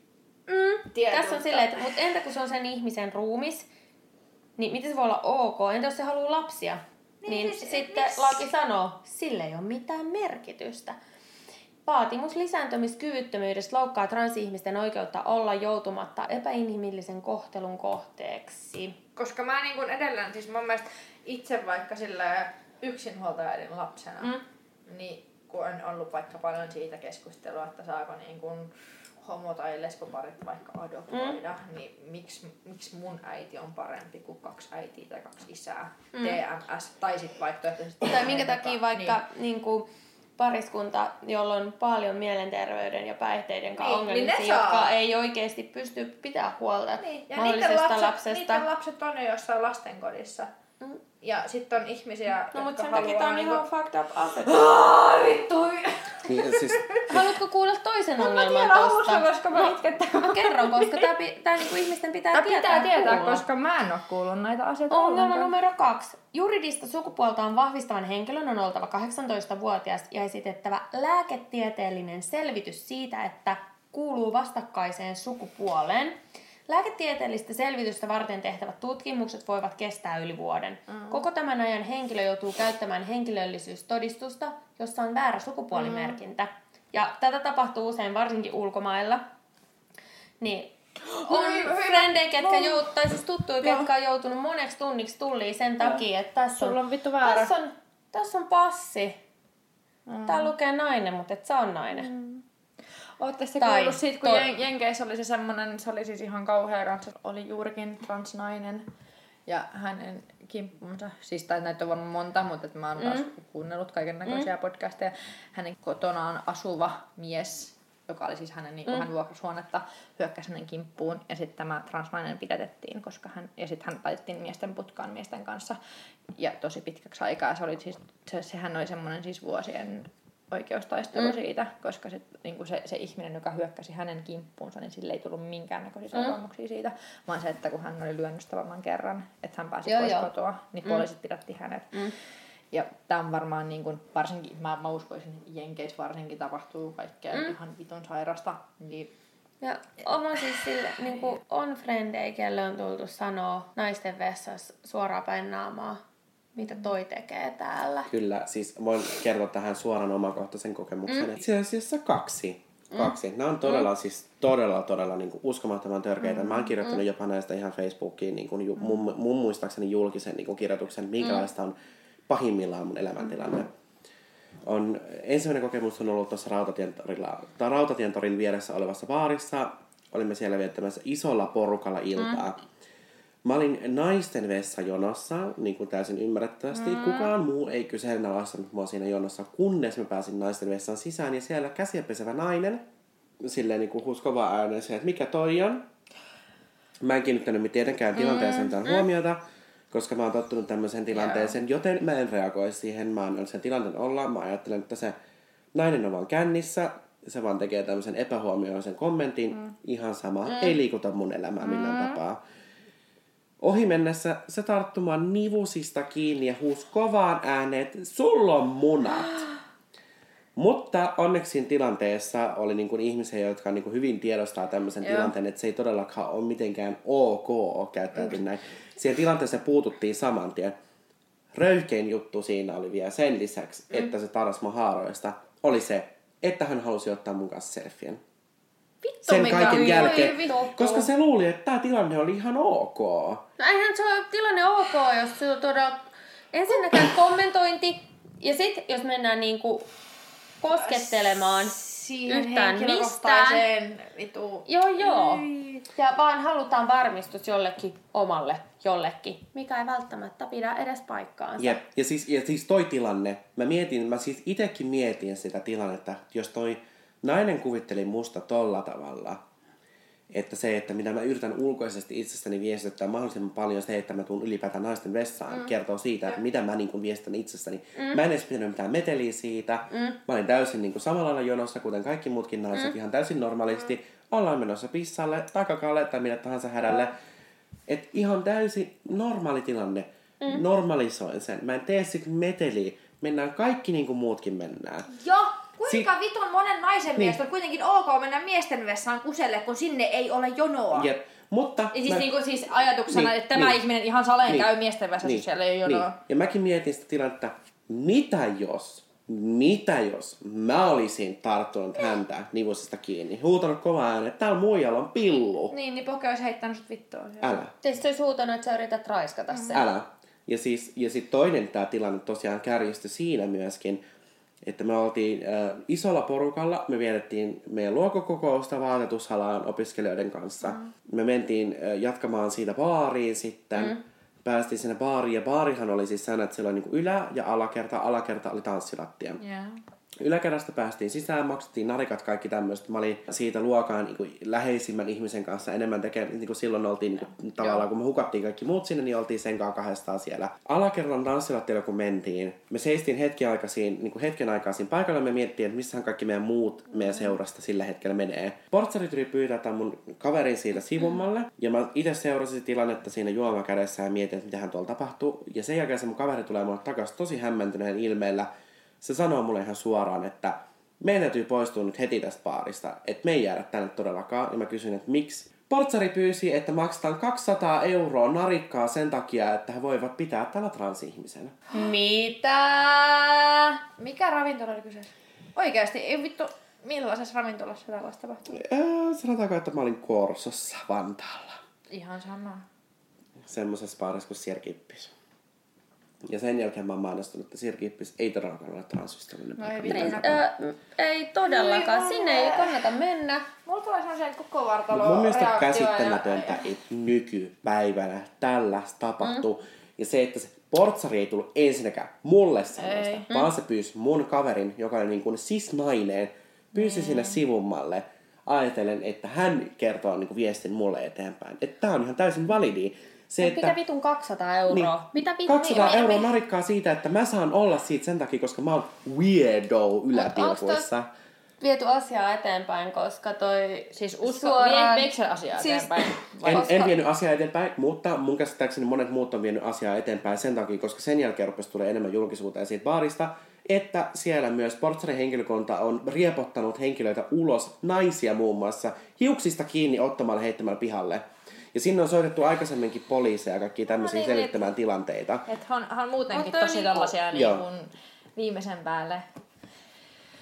Mm, tässä on silleen, että mutta entä kun se on sen ihmisen ruumis, niin miten se voi olla ok? Entä jos se haluaa lapsia? Niin, Niin, siis- sitten miks? laki sanoo, sille ei ole mitään merkitystä. Vaatimus lisääntymiskyvyttömyydestä loukkaa transihmisten oikeutta olla joutumatta epäinhimillisen kohtelun kohteeksi. Koska mä niin kuin edelleen, siis mun mielestä itse vaikka sillä yksinhuoltajaiden lapsena, Mm. niin kun on ollut vaikka paljon siitä keskustelua, että saako niin kuin homo- tai lesboparit vaikka adoptoida, mm. niin miksi, miksi mun äiti on parempi kuin kaksi äitiä tai kaksi isää, mm. TMS, tai sitten vaihtoehtoisesti... Tai minkä takia vaikka niin. Niin kuin, pariskunta, jolla on paljon mielenterveyden ja päihteiden kanssa Niin, ongelmia, niin ne saa. jotka ei oikeasti pysty pitää huolta Niin, ja niiden mahdollisesta lapset, lapsesta. niiden lapset on jo jossain lastenkodissa. Mm. Ja sitten on ihmisiä, No mutta jotka sen takia tää on haluaa ihan fucked up. Aa, vittu! Niin, siis, Haluatko kuulla toisen Mä ongelman tiedän alussa, tosta? koska mä itkettää. Mä kerron, koska tää, pi- tää niinku ihmisten pitää Tää tietää. pitää tietää, kuulla. koska mä en oo kuullut näitä asioita Ongelma ollenkaan. numero kaksi. Juridista sukupuoltaan vahvistavan henkilön on oltava 18-vuotias ja esitettävä lääketieteellinen selvitys siitä, että kuuluu vastakkaiseen sukupuoleen. Lääketieteellistä selvitystä varten tehtävät tutkimukset voivat kestää yli vuoden. Mm. Koko tämän ajan henkilö joutuu käyttämään henkilöllisyystodistusta, jossa on väärä sukupuolimerkintä. Mm. Ja tätä tapahtuu usein varsinkin ulkomailla. Niin on frendejä, ketkä no. jout, tai siis tuttuja, Joo. ketkä on joutunut moneksi tunniksi tulliin sen takia, että tässä on, Sulla on vittu väärä. tässä on, tässä on passi. Mm. Täällä lukee nainen, mutta et sä on nainen. Ootte sitten Tai kuullut siitä, kun to- Jen- Jenkeissä oli se semmonen, se oli siis ihan kauhea kanssa, oli juurikin transnainen. Ja hänen kimppunsa, siis tai näitä on varmaan monta, mutta et mä oon taas kuunnellut kaiken näköisiä mm. podcasteja. Hänen kotonaan asuva mies, joka oli siis hänen, niin mm. hän vuokrasi huonetta, hyökkäsi hänen kimppuun. Ja sitten tämä transnainen pidätettiin, koska hän, ja sitten hän laitettiin miesten putkaan miesten kanssa. Ja tosi pitkäksi aikaa. Se oli siis, se, sehän oli semmoinen siis vuosien oikeustaistelu mm. siitä, koska se, niin se, se ihminen, joka hyökkäsi hänen kimppuunsa, niin sille ei tullut minkäännäköisiä seuraamuksia siitä, vaan se, että kun hän oli lyönyt sitä varmaan kerran, että hän pääsi Joo, pois joo. kotoa, niin poliisit pidätti hänet. Mm. Ja tämä on varmaan niin kuin, varsinkin, mä, mä uskoisin, että Jenkeissä varsinkin tapahtuu kaikkea mm. ihan vitun sairasta. Niin, Ja on siis sille, niin kuin on frendejä, kelle on tultu sanoa naisten vessassa suoraan päin naamaa, mitä toi tekee täällä. kyllä, siis voin kertoa tähän suoran omakohtaisen kokemuksen. Mm. Itse asiassa kaksi. Kaksi. Nämä on todella, mm. siis todella, todella niin kuin uskomattoman törkeitä. Mm. Mä oon kirjoittanut mm. jopa näistä ihan Facebookiin niin kuin, ju, mun, mun muistaakseni julkisen niin kuin kirjoituksen, minkälaista on pahimmillaan mun elämäntilanne. On, ensimmäinen kokemus on ollut tuossa Rautatientorilla, tai Rautatientorin vieressä olevassa baarissa. Olimme siellä viettämässä isolla porukalla iltaa. Mm. Mä olin naisten vessajonossa, niin kuin täysin ymmärrettävästi. Mm. Kukaan muu ei kyseenalaistanut mua siinä jonossa, kunnes mä pääsin naisten vessan sisään. Ja siellä käsiä pesevä nainen, silleen niin kuin huskovaa ääneen se, että mikä toi on. Mä en kiinnittänyt tietenkään tilanteeseen mitään huomiota, koska mä oon tottunut tämmöiseen tilanteeseen, joten mä en reagoi siihen. Mä annan sen tilanteen olla. Mä ajattelen, että se nainen on vaan kännissä. Se vaan tekee tämmöisen epähuomioisen kommentin. Mm. Ihan sama. Mm. Ei liikuta mun elämää millään mm. tapaa. Ohi mennessä se tarttumaan nivusista kiinni ja huusi kovaan ääneen, että sulla on munat. Mutta onneksi siinä tilanteessa oli niin kuin ihmisiä, jotka niin kuin hyvin tiedostaa tämmöisen Joo. tilanteen, että se ei todellakaan ole mitenkään ok käyttäytyä näin. Siihen tilanteeseen puututtiin saman tien. Röyhkein juttu siinä oli vielä sen lisäksi, mm. että se taras mun haaroista, oli se, että hän halusi ottaa mun kanssa selfien. Vittu Sen mikä kaiken Oi, jälkeen, vittu. koska se luuli, että tämä tilanne oli ihan ok. No eihän se ole tilanne ok, jos se on todella... Ensinnäkään kommentointi, ja sitten jos mennään niinku koskettelemaan Siihen yhtään mistään. vitu. Joo, joo. Ei. Ja vaan halutaan varmistus jollekin omalle jollekin, mikä ei välttämättä pidä edes paikkaansa. Jep. Ja siis, ja siis toi tilanne, mä mietin, mä siis itekin mietin sitä tilannetta, jos toi nainen kuvitteli musta tolla tavalla, että se, että mitä mä yritän ulkoisesti itsestäni viestittää mahdollisimman paljon se, että mä tuun ylipäätään naisten vessaan, mm. kertoo siitä, että mitä mä niin kuin viestän itsestäni. Mm. Mä en edes pitänyt mitään meteliä siitä. Mm. Mä olin täysin niin kuin samalla lailla jonossa, kuten kaikki muutkin naiset, mm. ihan täysin normaalisti. Mm. Ollaan menossa pissalle, takakalle tai mille tahansa hädälle. Et ihan täysin normaali tilanne. Mm. Normalisoin sen. Mä en tee sit meteliä. Mennään kaikki niin kuin muutkin mennään. Joo, kuinka Kuinka vitun monen naisen niin. mielestä on kuitenkin ok mennä miesten vessaan kuselle, kun sinne ei ole jonoa? Jep. Mutta... Ja siis, mä- niinku, siis ajatuksena, Niin, että tämä niin. ihminen ihan saleen Niin. käy miesten vessassa, niin. siellä ei ole jonoa. Niin. Ja mäkin mietin sitä tilannetta, mitä jos, mitä jos mä olisin tarttunut häntä nivusesta kiinni, huutanut kovaa ääneen, että täällä muijalla on pillu. Niin, niin Poke olisi heittänyt sut vittua. Älä, Tietysti olisi huutanut, että sä yrität raiskata sen. älä. Ja siis ja sit toinen tämä tilanne tosiaan kärjistyi siinä myöskin, että me oltiin äh, isolla porukalla, me vietettiin meidän luokkokokousta vaatetusalan opiskelijoiden kanssa. Mm. Me mentiin äh, jatkamaan siitä baariin sitten. Mm. Päästiin sinne baariin ja baarihan oli siis sen, että siellä oli niinku ylä- ja alakerta. Alakerta oli tanssilattia. Yeah. Yläkerrasta päästiin sisään, maksettiin narikat, kaikki tämmöistä. Mä olin siitä luokaan niin kuin, läheisimmän ihmisen kanssa enemmän tekemään. Niin kuin silloin oltiin niin kuin, tavallaan, kun me hukattiin kaikki muut sinne, niin oltiin sen kanssa kahdestaan siellä. Alakerran tanssilattialla kun mentiin, me seistiin hetken aikaa siinä, niin kuin hetken aikaa siinä paikalla. Me miettiin, että missähän kaikki meidän muut meidän seurasta sillä hetkellä menee. Portsari tuli pyytää tämän mun kaverin siitä sivummalle. Ja mä itse seurasin tilannetta siinä juoma kädessä ja mietin, että mitähän tuolla tapahtuu. Ja sen jälkeen se mun kaveri tulee mulle takaisin tosi hämmentyneen ilmeellä se sanoo mulle ihan suoraan, että meidän täytyy poistua nyt heti tästä baarista, että me ei jäädä tänne todellakaan. Ja mä kysyin, että miksi? Portsari pyysi, että maksetaan 200 euroa narikkaa sen takia, että he voivat pitää täällä transihmisen. Mitä? Mikä ravintola oli kyseessä? Oikeasti, ei vittu, millaisessa ravintolassa tällaista tapahtuu? Öö, sanotaanko, että mä olin Korsossa Vantaalla. Ihan sama. Semmoisessa baarissa kuin Sierkippis. Ja sen jälkeen mä oon mainostanut, että Sierkippis ei todellakaan ole transystävällinen No ei vittu. Ö, ei todellakaan. Oi, Sinne ei kannata mennä. Mulla tulee sellaisia koko vartalo Mutta mun mielestä käsittämätöntä, että nykypäivänä tällaista tapahtuu. Mm. Ja se, että se portsari ei tullut ensinnäkään mulle sellaista, Ei. vaan se pyysi mun kaverin, joka oli niin kuin sis-nainen, pyysi sinne sivummalle ajatellen, että hän kertoo niin kuin viestin mulle eteenpäin. Että tää on ihan täysin validi. Se, että, Mitä vitun 200 euroa? niin, Mitä vitun? 200 niin, euroa narikkaa siitä, että mä saan olla siitä sen takia, koska mä oon weirdo yläpilkuissa. viety asiaa eteenpäin, koska toi Siis usko, suoraan... Veikö se asiaa Siis- eteenpäin? En, Koska- en vienyt asiaa eteenpäin, mutta mun käsittääkseni monet muut on vienyt asiaa eteenpäin sen takia, koska sen jälkeen rupesi tulee enemmän julkisuuteen siitä baarista, että siellä myös portsarin henkilökunta on riepottanut henkilöitä ulos, naisia muun muassa, hiuksista kiinni ottamalla heittämällä pihalle. Ja sinne on soitettu aikaisemminkin poliiseja ja kaikkia tämmöisiä No niin, selittämään tilanteita. Että on, on muutenkin Mutta tosi niinku- tällaisia niin kuin viimeisen päälle.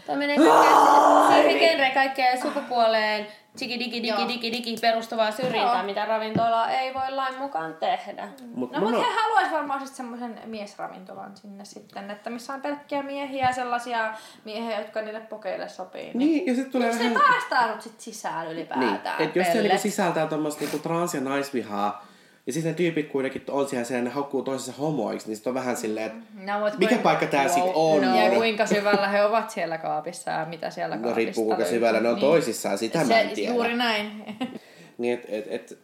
Toi menee kaikkeen siihen genreen kaikkeen sukupuoleen, digi digi digi digi digi perustuvaa syrjintää, Joo. mitä ravintola ei voi lain mukaan tehdä. Mut No mutta on- he haluaisi varmaan sitten semmoisen miesravintolan sinne sitten, että missä on pelkkiä miehiä ja sellaisia miehiä, jotka niille pokeille sopii. Niin, ja sitten tulee Miksi vähän... päästään nyt sit sisään Niin, ylipäätään? että jos se niinku sisältää tuommoista niinku trans- ja naisvihaa, ja sitten ne tyypit kuitenkin on siellä, siellä ne haukkuu toisensa homoiksi, niin sit on vähän silleen, että No, mut mikä kuinka- paikka tää sit on? No, ja kuinka syvällä he ovat siellä kaapissa ja mitä siellä No kaapista riippuu kuinka syvällä ne on toisissaan, sitä mä en se, tiedä. Juuri näin. Niin, että et, et,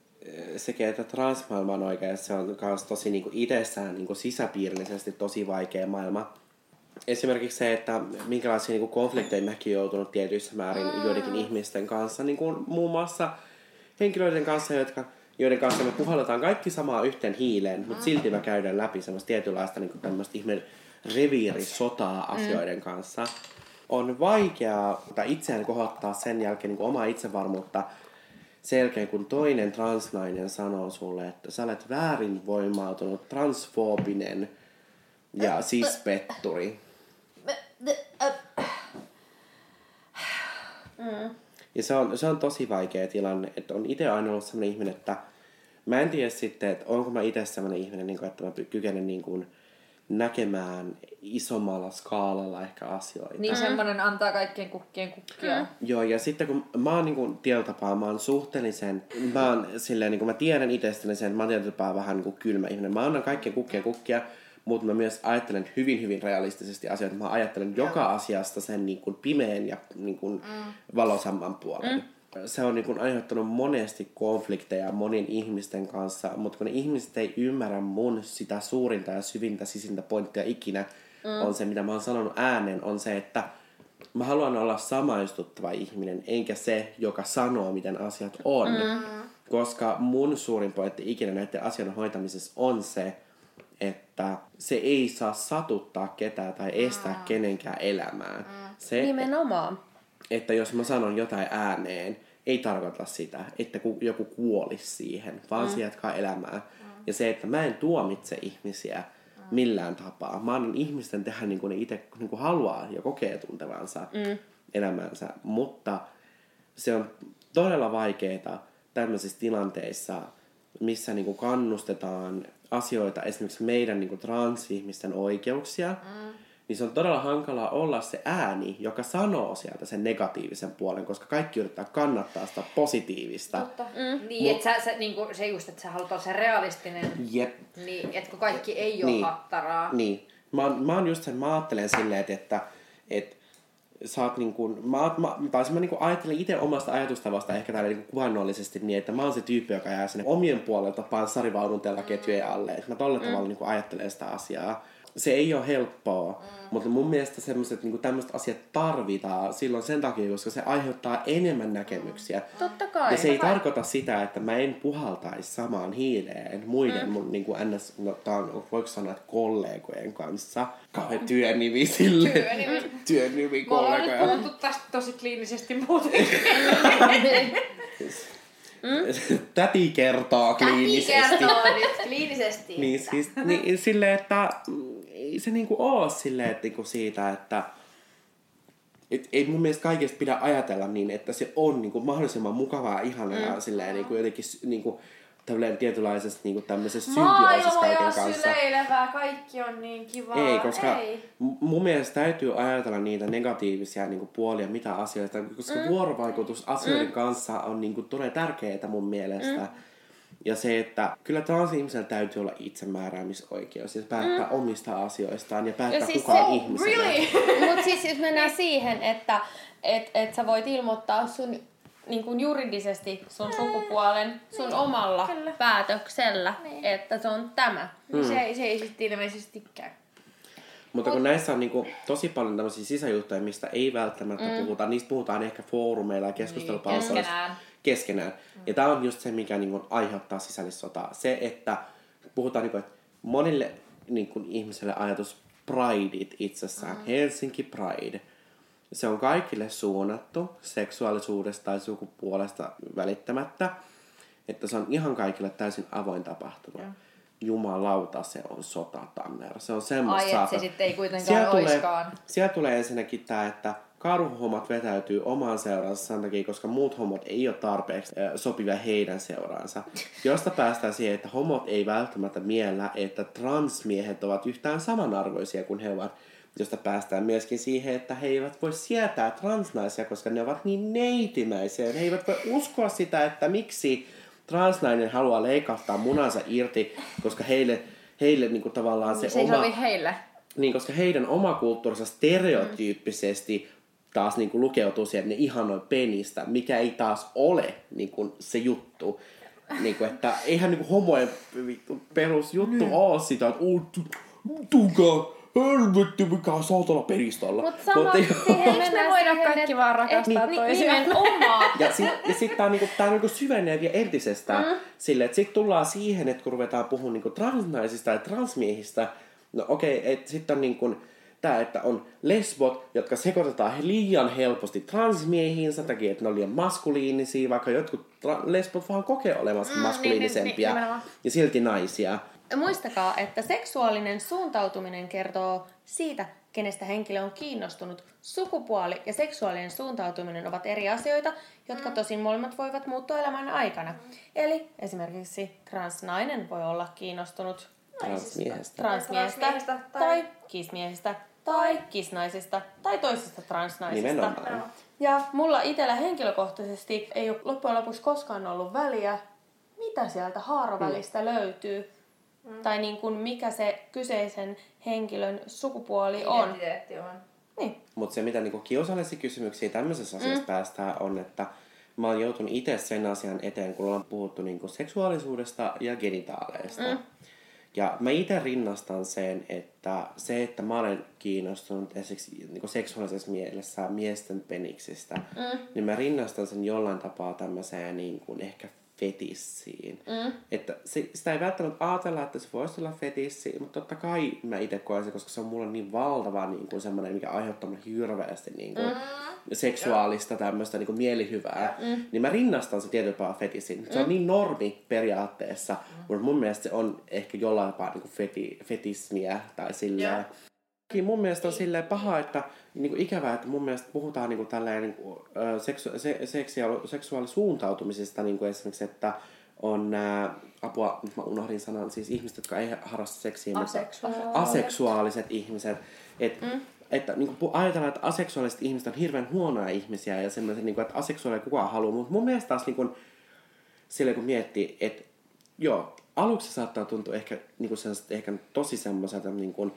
sekin, että transmaailma on oikein, se on myös tosi niinku itsessään niinku sisäpiirillisesti tosi vaikea maailma. Esimerkiksi se, että minkälaisia niinku konflikteja mäkin joutunut tietyissä määrin joidenkin ihmisten kanssa, niin kuin muun muassa henkilöiden kanssa, jotka, joiden kanssa me puhalletaan kaikki samaa yhteen hiileen, mutta silti me käydään läpi semmoista tietynlaista niinku tämmöistä ihmeen reviirisotaa asioiden kanssa. On vaikeaa tai itseään kohottaa sen jälkeen niin omaa itsevarmuutta sen jälkeen, kun toinen transnainen sanoo sulle, että sä olet väärin voimautunut, transfoobinen ja sispetturi. Ja se on, se on tosi vaikea tilanne, että on itse aina ollut sellainen ihminen, että mä en tiedä sitten, että onko mä itse sellainen ihminen, niin kuin, että mä kykenen niin kuin näkemään isommalla skaalalla ehkä asioita. Niin semmonen antaa kaikkien kukkien kukkia. Joo, ja sitten kun mä oon niinku tietyllä tapaa, mä oon suhteellisen, mä oon silleen, niinku mä tiedän itsestäni sen, että mä oon tietyllä tapaa vähän niinku kylmä ihminen. Mä annan kaikkien kukkia kukkia, mutta mä myös ajattelen hyvin, hyvin realistisesti asioita. Mä ajattelen joka asiasta sen niinku pimeän ja niinku mm. valosamman puolen. Mm. Se on niinku aiheuttanut monesti konflikteja monien ihmisten kanssa, mutta kun ne ihmiset ei ymmärrä mun sitä suurinta ja syvintä sisintä pointtia ikinä, mm. on se, mitä mä oon sanonut ääneen, on se, että mä haluan olla samaistuttava ihminen, enkä se, joka sanoo, miten asiat on. Mm. Koska mun suurin pointti ikinä näiden asioiden hoitamisessa on se, että se ei saa satuttaa ketään tai estää mm. kenenkään elämää. Mm. Se, Nimenomaan. että jos mä sanon jotain ääneen, ei tarkoita sitä, että ku- joku kuolisi siihen, vaan mm. se jatkaa elämää. Mm. Ja se, että mä en tuomitse ihmisiä millään tapaa. Mä annan ihmisten tehdä niin kuin ne itse niin kuin haluaa ja kokee tuntevansa mm. elämänsä. Mutta se on todella vaikeaa tämmöisissä tilanteissa, missä niin kuin kannustetaan asioita, esimerkiksi meidän niin kuin transihmisten oikeuksia, mm. niin se on todella hankalaa olla se ääni, joka sanoo sieltä sen negatiivisen puolen, koska kaikki yrittää kannattaa sitä positiivista. Totta. Mm. Niin, että sä, sä, niinku, se just, että sä haluat olla se realistinen, Jep. niin, että kun kaikki ei ole Niin. hattaraa. Niin. Mä, oon- mä oon just sen, mä ajattelen silleen, että, että, että oot niin kuin, mä, mä, tai mä niin kuin ajattelen itse omasta ajatustavasta ehkä täällä niin kuvainnollisesti niin, että mä oon se tyyppi, joka jää sinne omien puolelta panssarivaunun ketjujen alle. Mä tolla tavalla niin kuin ajattelen sitä asiaa. Se ei ole helppoa, mm. Mutta mun mielestä semmoiset niin tämmöiset asiat tarvitaan silloin sen takia, koska se aiheuttaa enemmän näkemyksiä. Totta kai. Ja se ei tarkoita sitä, että mä en puhaltaisi samaan hiileen muiden mm. mun niin kuin ns, no, tää on, voiko sanoa, että kollegojen kanssa. Kauhean työnimi sille. Työnimi. työnimi Me ollaan nyt kollegoja. puhuttu tästä tosi kliinisesti muuten. Täti kertoo Täti kliinisesti. kertoo nyt kliinisesti. Niin, siis, niin silleen, että mm, se niinku oo silleen, että niinku siitä, että et ei mun mielestä kaikesta pidä ajatella niin, että se on niinku mahdollisimman mukavaa, ihanaa ja silleen niinku jotenkin niinku tällainen tietynlaisessa niinku tämmöisessä symbioosissa kaiken Maailma kanssa. syleilevää, kaikki on niin kivaa. Ei, koska Ei. mun mielestä täytyy ajatella niitä negatiivisia niinku puolia, mitä asioita, koska mm. vuorovaikutus asioiden mm. kanssa on niinku todella tärkeää mun mielestä. Mm. Ja se, että kyllä transihmisellä täytyy olla itsemääräämisoikeus ja päättää mm. omista asioistaan ja päättää Ja siis kuka on se- ihmisenä. Really? Mutta siis jos mennään siihen, että et, et sä voit ilmoittaa sun niin kuin juridisesti sun sukupuolen sun omalla kyllä. päätöksellä, Niin. että se on tämä. Niin se, ei- se ei sitten ilmeisesti käy. Mutta kun näissä on niinku tosi paljon tämmöisiä sisäjuttuja, mistä ei välttämättä mm. puhuta, niistä puhutaan ehkä foorumeilla ja keskustelupalstoilla. Niin, keskenään. Mm. Ja tämä on just se, mikä niinku aiheuttaa sisällissotaa. Se, että puhutaan, niinku, että monille niinku, ihmiselle ajatus Prideit itsessään, mm. Helsinki Pride, se on kaikille suunnattu seksuaalisuudesta tai sukupuolesta välittämättä, että se on ihan kaikille täysin avoin tapahtuma. Jumalauta, se on sotatanner. Se on semmoista Ai, et se sitten ei kuitenkaan Siellä tulee, siellä tulee ensinnäkin tämä, että karhuhommat vetäytyy omaan seuraansa sen takia, koska muut homot ei ole tarpeeksi äh, sopivia heidän seuraansa. Josta päästään siihen, että homot ei välttämättä miellä, että transmiehet ovat yhtään samanarvoisia kuin he ovat. Josta päästään myöskin siihen, että he eivät voi sietää transnaisia, koska ne ovat niin neitimäisiä. He eivät voi uskoa sitä, että miksi transnainen haluaa leikattaa munansa irti, koska heille, heille niin kuin tavallaan se, Se oma... heille. Niin, koska heidän oma kulttuurinsa stereotyyppisesti taas niin kuin lukeutuu siihen, että ne ihanoi penistä, mikä ei taas ole niin kuin se juttu. Niin kuin, että eihän niin kuin homojen vittu perusjuttu mm. ole sitä, että tu- tuka, helvetti, mikä on saatana peristolla. Mutta sama ei- siihen me voida siihen, kaikki että- vaan rakastaa et- toisiaan? Ja sitten ja sit tää, on niinku, tää niinku syvenee vielä entisestään. Mm. Sille, että sitten tullaan siihen, että kun ruvetaan puhumaan niinku transnaisista ja transmiehistä, no okei, okay, että sitten on niinku, tää, että on lesbot, jotka sekoitetaan liian helposti transmiehiin sen takia, että ne on liian maskuliinisia, vaikka jotkut tra- lesbot vaan kokee olevansa mm, maskuliinisempia niin, nimenomaan. ja silti naisia. Muistakaa, että seksuaalinen suuntautuminen kertoo siitä, kenestä henkilö on kiinnostunut. Sukupuoli ja seksuaalinen suuntautuminen ovat eri asioita, jotka tosin molemmat voivat muuttua elämän aikana. Eli esimerkiksi transnainen voi olla kiinnostunut Transmiehestä. transmiehestä Transmiehestä tai, tai- tai kismiehestä tai kisnaisesta tai toisesta transnaisesta. Nimenomaan. Ja mulla itsellä henkilökohtaisesti ei ole loppujen lopuksi koskaan ollut väliä, mitä sieltä haarovälistä löytyy. Tai niin kuin mikä se kyseisen henkilön sukupuoli on. Identiteetti on. Niin. Mutta se, mitä niinku kiusallisia kysymyksiä tämmöisessä asiassa mm. päästään, on, että mä oon joutunut itse sen asian eteen, kun ollaan puhuttu niinku seksuaalisuudesta ja genitaaleista. Mm. Ja mä itse rinnastan sen, että se, että mä olen kiinnostunut esimerkiksi niinku seksuaalisessa mielessä miesten peniksistä, mm. niin mä rinnastan sen jollain tapaa tämmöiseen niin kuin ehkä fetissiin. Mm. Että se, sitä ei välttämättä ajatella, että se voisi olla fetissi, mutta totta kai mä itse koen se, koska se on mulle niin valtava niin kuin semmoinen, mikä aiheuttaa mulle hirveästi niin kuin, mm. seksuaalista tämmöistä niin kuin mielihyvää. Mm. Niin mä rinnastan se tietyllä tavalla fetissiin. Se on mm. niin normi periaatteessa, mm. mutta mun mielestä se on ehkä jollain tapaa niin kuin feti, fetismiä tai silleen. Yeah mun mielestä on silleen paha, että niin kuin ikävää, että mun mielestä puhutaan niin kuin tälleen, niin kuin, seksu, se, seksuaali, seksuaalisuuntautumisesta niin kuin esimerkiksi, että on nää, apua, nyt mä unohdin sanan, siis ihmiset, jotka ei harrasta seksiä, Aseksuaaliset. mutta aseksuaaliset ihmiset. Et, mm. Että niin kuin, ajatellaan, että aseksuaaliset ihmiset on hirveän huonoja ihmisiä ja semmoiset, niin kuin, että aseksuaalia kukaan haluaa, mutta mun mielestä taas niin kuin, silleen kun miettii, että joo, aluksi saattaa tuntua ehkä, niin kuin ehkä tosi semmoiselta niin kuin,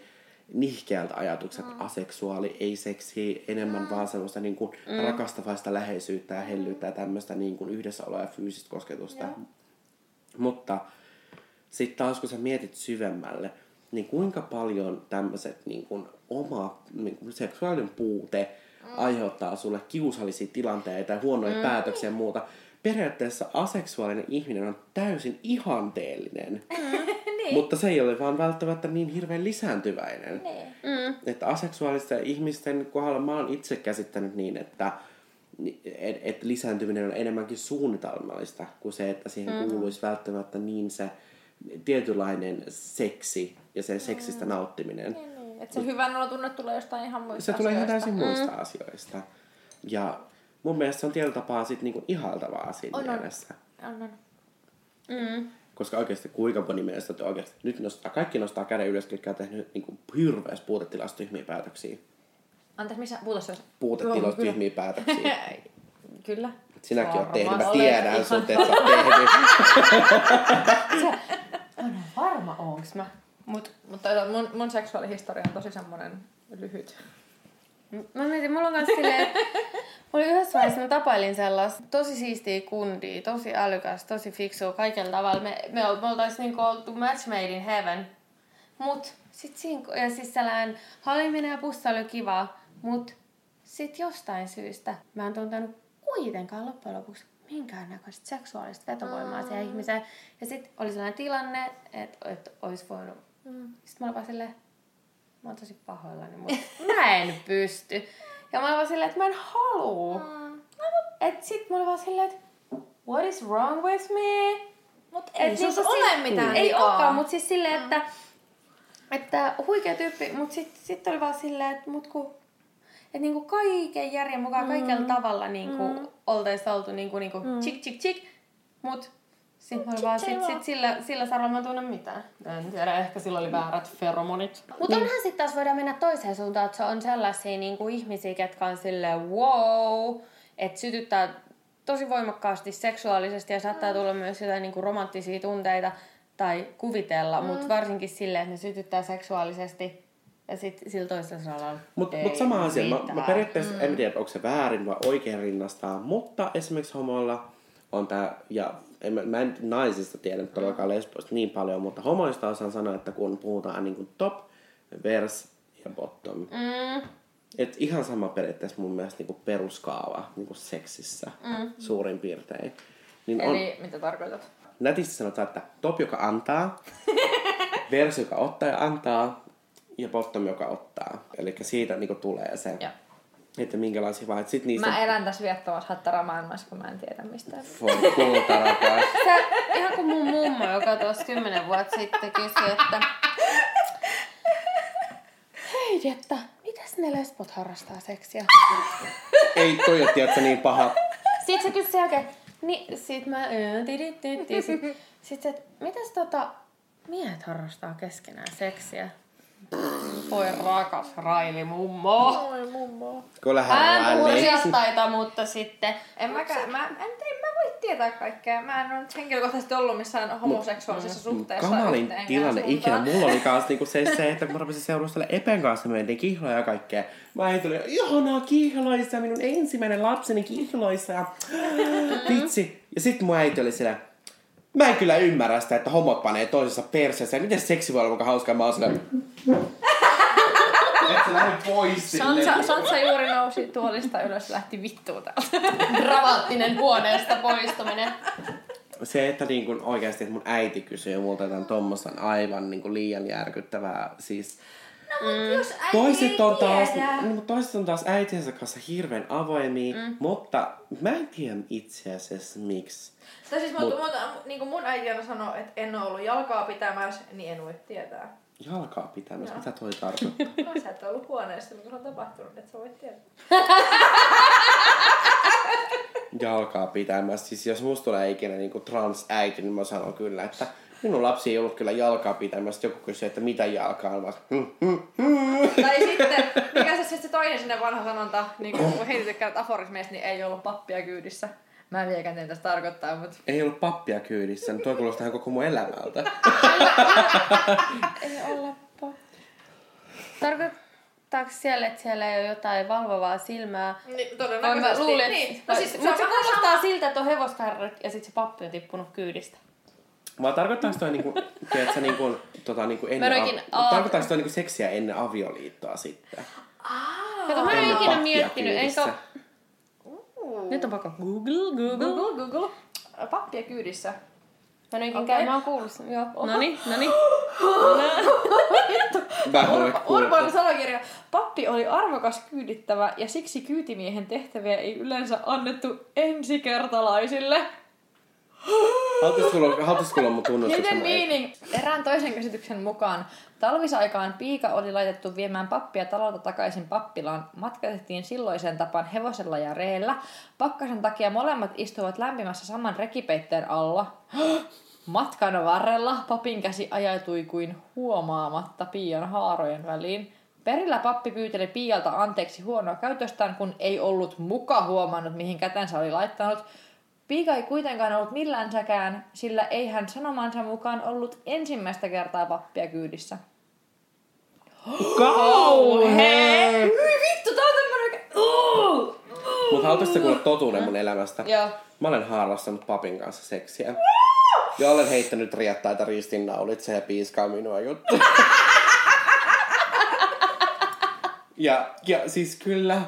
nihkeältä ajatukset, mm. aseksuaali, ei seksi, enemmän mm. vaan semmoista niin kuin mm. rakastavaista läheisyyttä ja hellyyttä ja tämmöistä niin kuin yhdessäoloa ja fyysistä kosketusta. Yeah. Mutta sitten taas kun sä mietit syvemmälle, niin kuinka paljon tämmöiset niin kuin oma niin kuin seksuaalinen puute mm. aiheuttaa sulle kiusallisia tilanteita ja huonoja mm. päätöksiä ja muuta. Periaatteessa aseksuaalinen ihminen on täysin ihanteellinen. Mm niin. Mutta se ei ole vaan välttämättä niin hirveän lisääntyväinen. Niin. Mm. Että aseksuaalisten ihmisten kohdalla mä oon itse käsittänyt niin, että et, et lisääntyminen on enemmänkin suunnitelmallista kuin se, että siihen mm. kuuluisi välttämättä niin se tietynlainen seksi ja se seksistä mm. nauttiminen. Niin, niin. Että se hyvän olo tunne tulee jostain ihan muista Se tulee ihan täysin muista mm. asioista. Ja mun mielestä se on tietyllä tapaa sit niinku ihaltavaa siinä on, mielessä. On, on. Mm. Koska oikeasti kuinka moni mielestä että oikeasti nyt nostaa, kaikki nostaa käden ylös, jotka on tehnyt niin hirveäs puutetilasta tyhmiä päätöksiä. Anteeksi, missä puutetilasta? Puutetilasta tyhmiä päätöksiä. Kyllä. Sinäkin oot tehnyt, mä tiedän sut, että sä oot tehnyt. on varma onks mä. Mut, mutta mun, mun seksuaalihistoria on tosi semmonen lyhyt. Mä mietin, mulla on kanssa silleen, Mulla yhdessä vaiheessa mä tapailin sellaista tosi siistiä kundia, tosi älykäs, tosi fiksu kaikella tavalla. Me, me, me oltaisiin niinku oltu match made in heaven. Mut sit siinä, ja siis sellainen haliminen ja pussa oli kiva, mut sit jostain syystä mä en tuntenut kuitenkaan loppujen lopuksi minkäännäköistä seksuaalista vetovoimaa mm. siihen ihmiseen. Ja sit oli sellainen tilanne, että et olisi voinut... Mm. Sitten mä olin vaan silleen, mä oon tosi pahoillani, mutta mä en pysty. Ja mä olin vaan silleen, että mä en haluu. Mm. Et sit mä olin vaan silleen, että what is wrong with me? Mut ei et niin ole si- mitään Ei olekaan, mut siis silleen, mm. että, että huikea tyyppi, mut sit, sit oli vaan silleen, että mut ku, että niinku kaiken järjen mukaan, mm. kaikella tavalla niinku mm. oltais oltu niinku, niinku mm. chik chik chik, mut sitten mä vaan sit, sit sillä, sillä saralla mä tunnen mitään. En tiedä, ehkä sillä oli väärät feromonit. Mutta niin. onhan sitten taas voidaan mennä toiseen suuntaan, että se on sellaisia niin kuin ihmisiä, ketkä on silleen wow, että sytyttää tosi voimakkaasti seksuaalisesti ja saattaa tulla myös jotain niin kuin romanttisia tunteita tai kuvitella, mm. mutta varsinkin silleen, että ne sytyttää seksuaalisesti ja sitten sillä toisella saralla Mutta mut sama asia. Mä, mä periaatteessa mm. en tiedä, onko se väärin vai oikein rinnastaa, mutta esimerkiksi homoilla on tämä, ja en, mä en naisista tiedä todellakaan lesboista niin paljon, mutta homoista osaan sanoa, että kun puhutaan niin kuin top, vers ja bottom. Mm. Et ihan sama periaatteessa mun mielestä niin kuin peruskaava niin kuin seksissä mm. suurin piirtein. Niin Eli on, mitä tarkoitat? Nätisti sanotaan, että top, joka antaa, vers, joka ottaa ja antaa, ja bottom, joka ottaa. Eli siitä niin kuin tulee se. Ja että minkälaisia vaan. Sit niistä... Mä elän tässä viettävässä hattaramaailmassa, kun mä en tiedä mistään. Voi kulta rakas. Sä, ihan kuin mun mummo, joka tuossa kymmenen vuotta sitten kysyi, että hei että mitäs ne lesbot harrastaa seksiä? Ei toi tiedätkö, niin paha. Sitten se kysyi oikein, niin sit mä, sit, sit se, että mitäs tota, miehet harrastaa keskenään seksiä? Voi rakas Raili mummo. Oi mummo. Kyllä hän on mutta sitten... En mä, mä, en, en mä voi tietää kaikkea. Mä en ole henkilökohtaisesti ollut missään homoseksuaalisessa mut, suhteessa. Kamalin tilanne ikinä. Mulla oli kanssa niinku se, se, että kun mä rupesin seurustella Epen kanssa, me mentiin kihloja ja kaikkea. Mä ajattelin, ihanaa kihloissa, minun ensimmäinen lapseni kihloissa. Ja vitsi. Ja sitten mun äiti oli siellä, Mä en kyllä ymmärrä sitä, että homot panee toisessa perseessä. Miten seksi voi olla mukaan hauskaa? Mä oon sillä... Et sä lähde pois Sansa, Sansa juuri nousi tuolista ylös lähti vittuun täältä. Dramaattinen huoneesta poistuminen. se, että niin kun oikeasti että mun äiti kysyy multa jotain tommosen aivan niin kun liian järkyttävää, siis No, mut jos äiti Toiset on, taas, no, mutta toiset on taas äitiensä kanssa hirveän avoimia, mm. mutta mä en tiedä itse asiassa miksi. Tai siis Mut- mut, mut, niin kuin mun äiti aina sanoo, että en ole ollut jalkaa pitämässä, niin en voi tietää. Jalkaa pitämässä, Joo. mitä toi tarkoittaa? No sä et ollut huoneessa, kun se on tapahtunut, että sä voit tietää. Jalkaa pitämässä. Siis jos musta tulee ikinä niinku transäiti, niin mä sanon kyllä, että minun lapsi ei ollut kyllä jalkaa pitämässä. Joku kysyy, että mitä jalkaa on. Mä hm, hm, hm. Tai sitten, mikä se, se toinen sinne vanha sanonta, niin kun Heidi tykkää nyt aforismeista, niin ei ollut pappia kyydissä. Mä en vieläkään tiedä, tästä tarkoittaa, mutta... Ei ollut pappia kyydissä, niin toi kuulostaa koko mun elämältä. Ei olla po- Tarkoittaako siellä, että siellä ei ole jotain valvovaa silmää? Niin, Vai todennäköisesti. mä luulen, niin. No siis, se se kuulostaa sama. siltä, että on hevoskärryt ja sitten se pappi on tippunut kyydistä. Vai tarkoittaako toi niinku, tiedätkö, niinku, tota, niinku ennen, av- aat- tarkoittaako toi niinku seksiä ennen avioliittoa sitten? Kato, mä en ole ikinä miettinyt, enkä... Nyt on pakko Google, Google. Google, Google. Pappia kyydissä. Mä en oikein Okei. käy, mä oon kuullut sen. Joo, noni, noni. Kuullut. sanakirja. Pappi oli arvokas kyydittävä ja siksi kyytimiehen tehtäviä ei yleensä annettu ensikertalaisille. Haluaisitko kuulla mun tunnustuksen? Hidden meaning. Erään toisen käsityksen mukaan talvisaikaan piika oli laitettu viemään pappia talolta takaisin pappilaan. Matkatettiin silloiseen tapaan hevosella ja reellä. Pakkasen takia molemmat istuivat lämpimässä saman rekipeitteen alla. Matkan varrella papin käsi ajautui kuin huomaamatta Pian haarojen väliin. Perillä pappi pyyteli Pialta anteeksi huonoa käytöstään, kun ei ollut muka huomannut, mihin kätensä oli laittanut. Piika ei kuitenkaan ollut millään sillä ei hän sanomansa mukaan ollut ensimmäistä kertaa pappia kyydissä. Kauhee! Hyi vittu, tää on tämmönen... Uh! Mutta haluaisitko kuulla totuuden mun elämästä? Joo. Mä olen harrastanut papin kanssa seksiä. Ja olen heittänyt riettaita ristinnaulitse ja piiskaa minua juttu. ja, ja siis kyllä,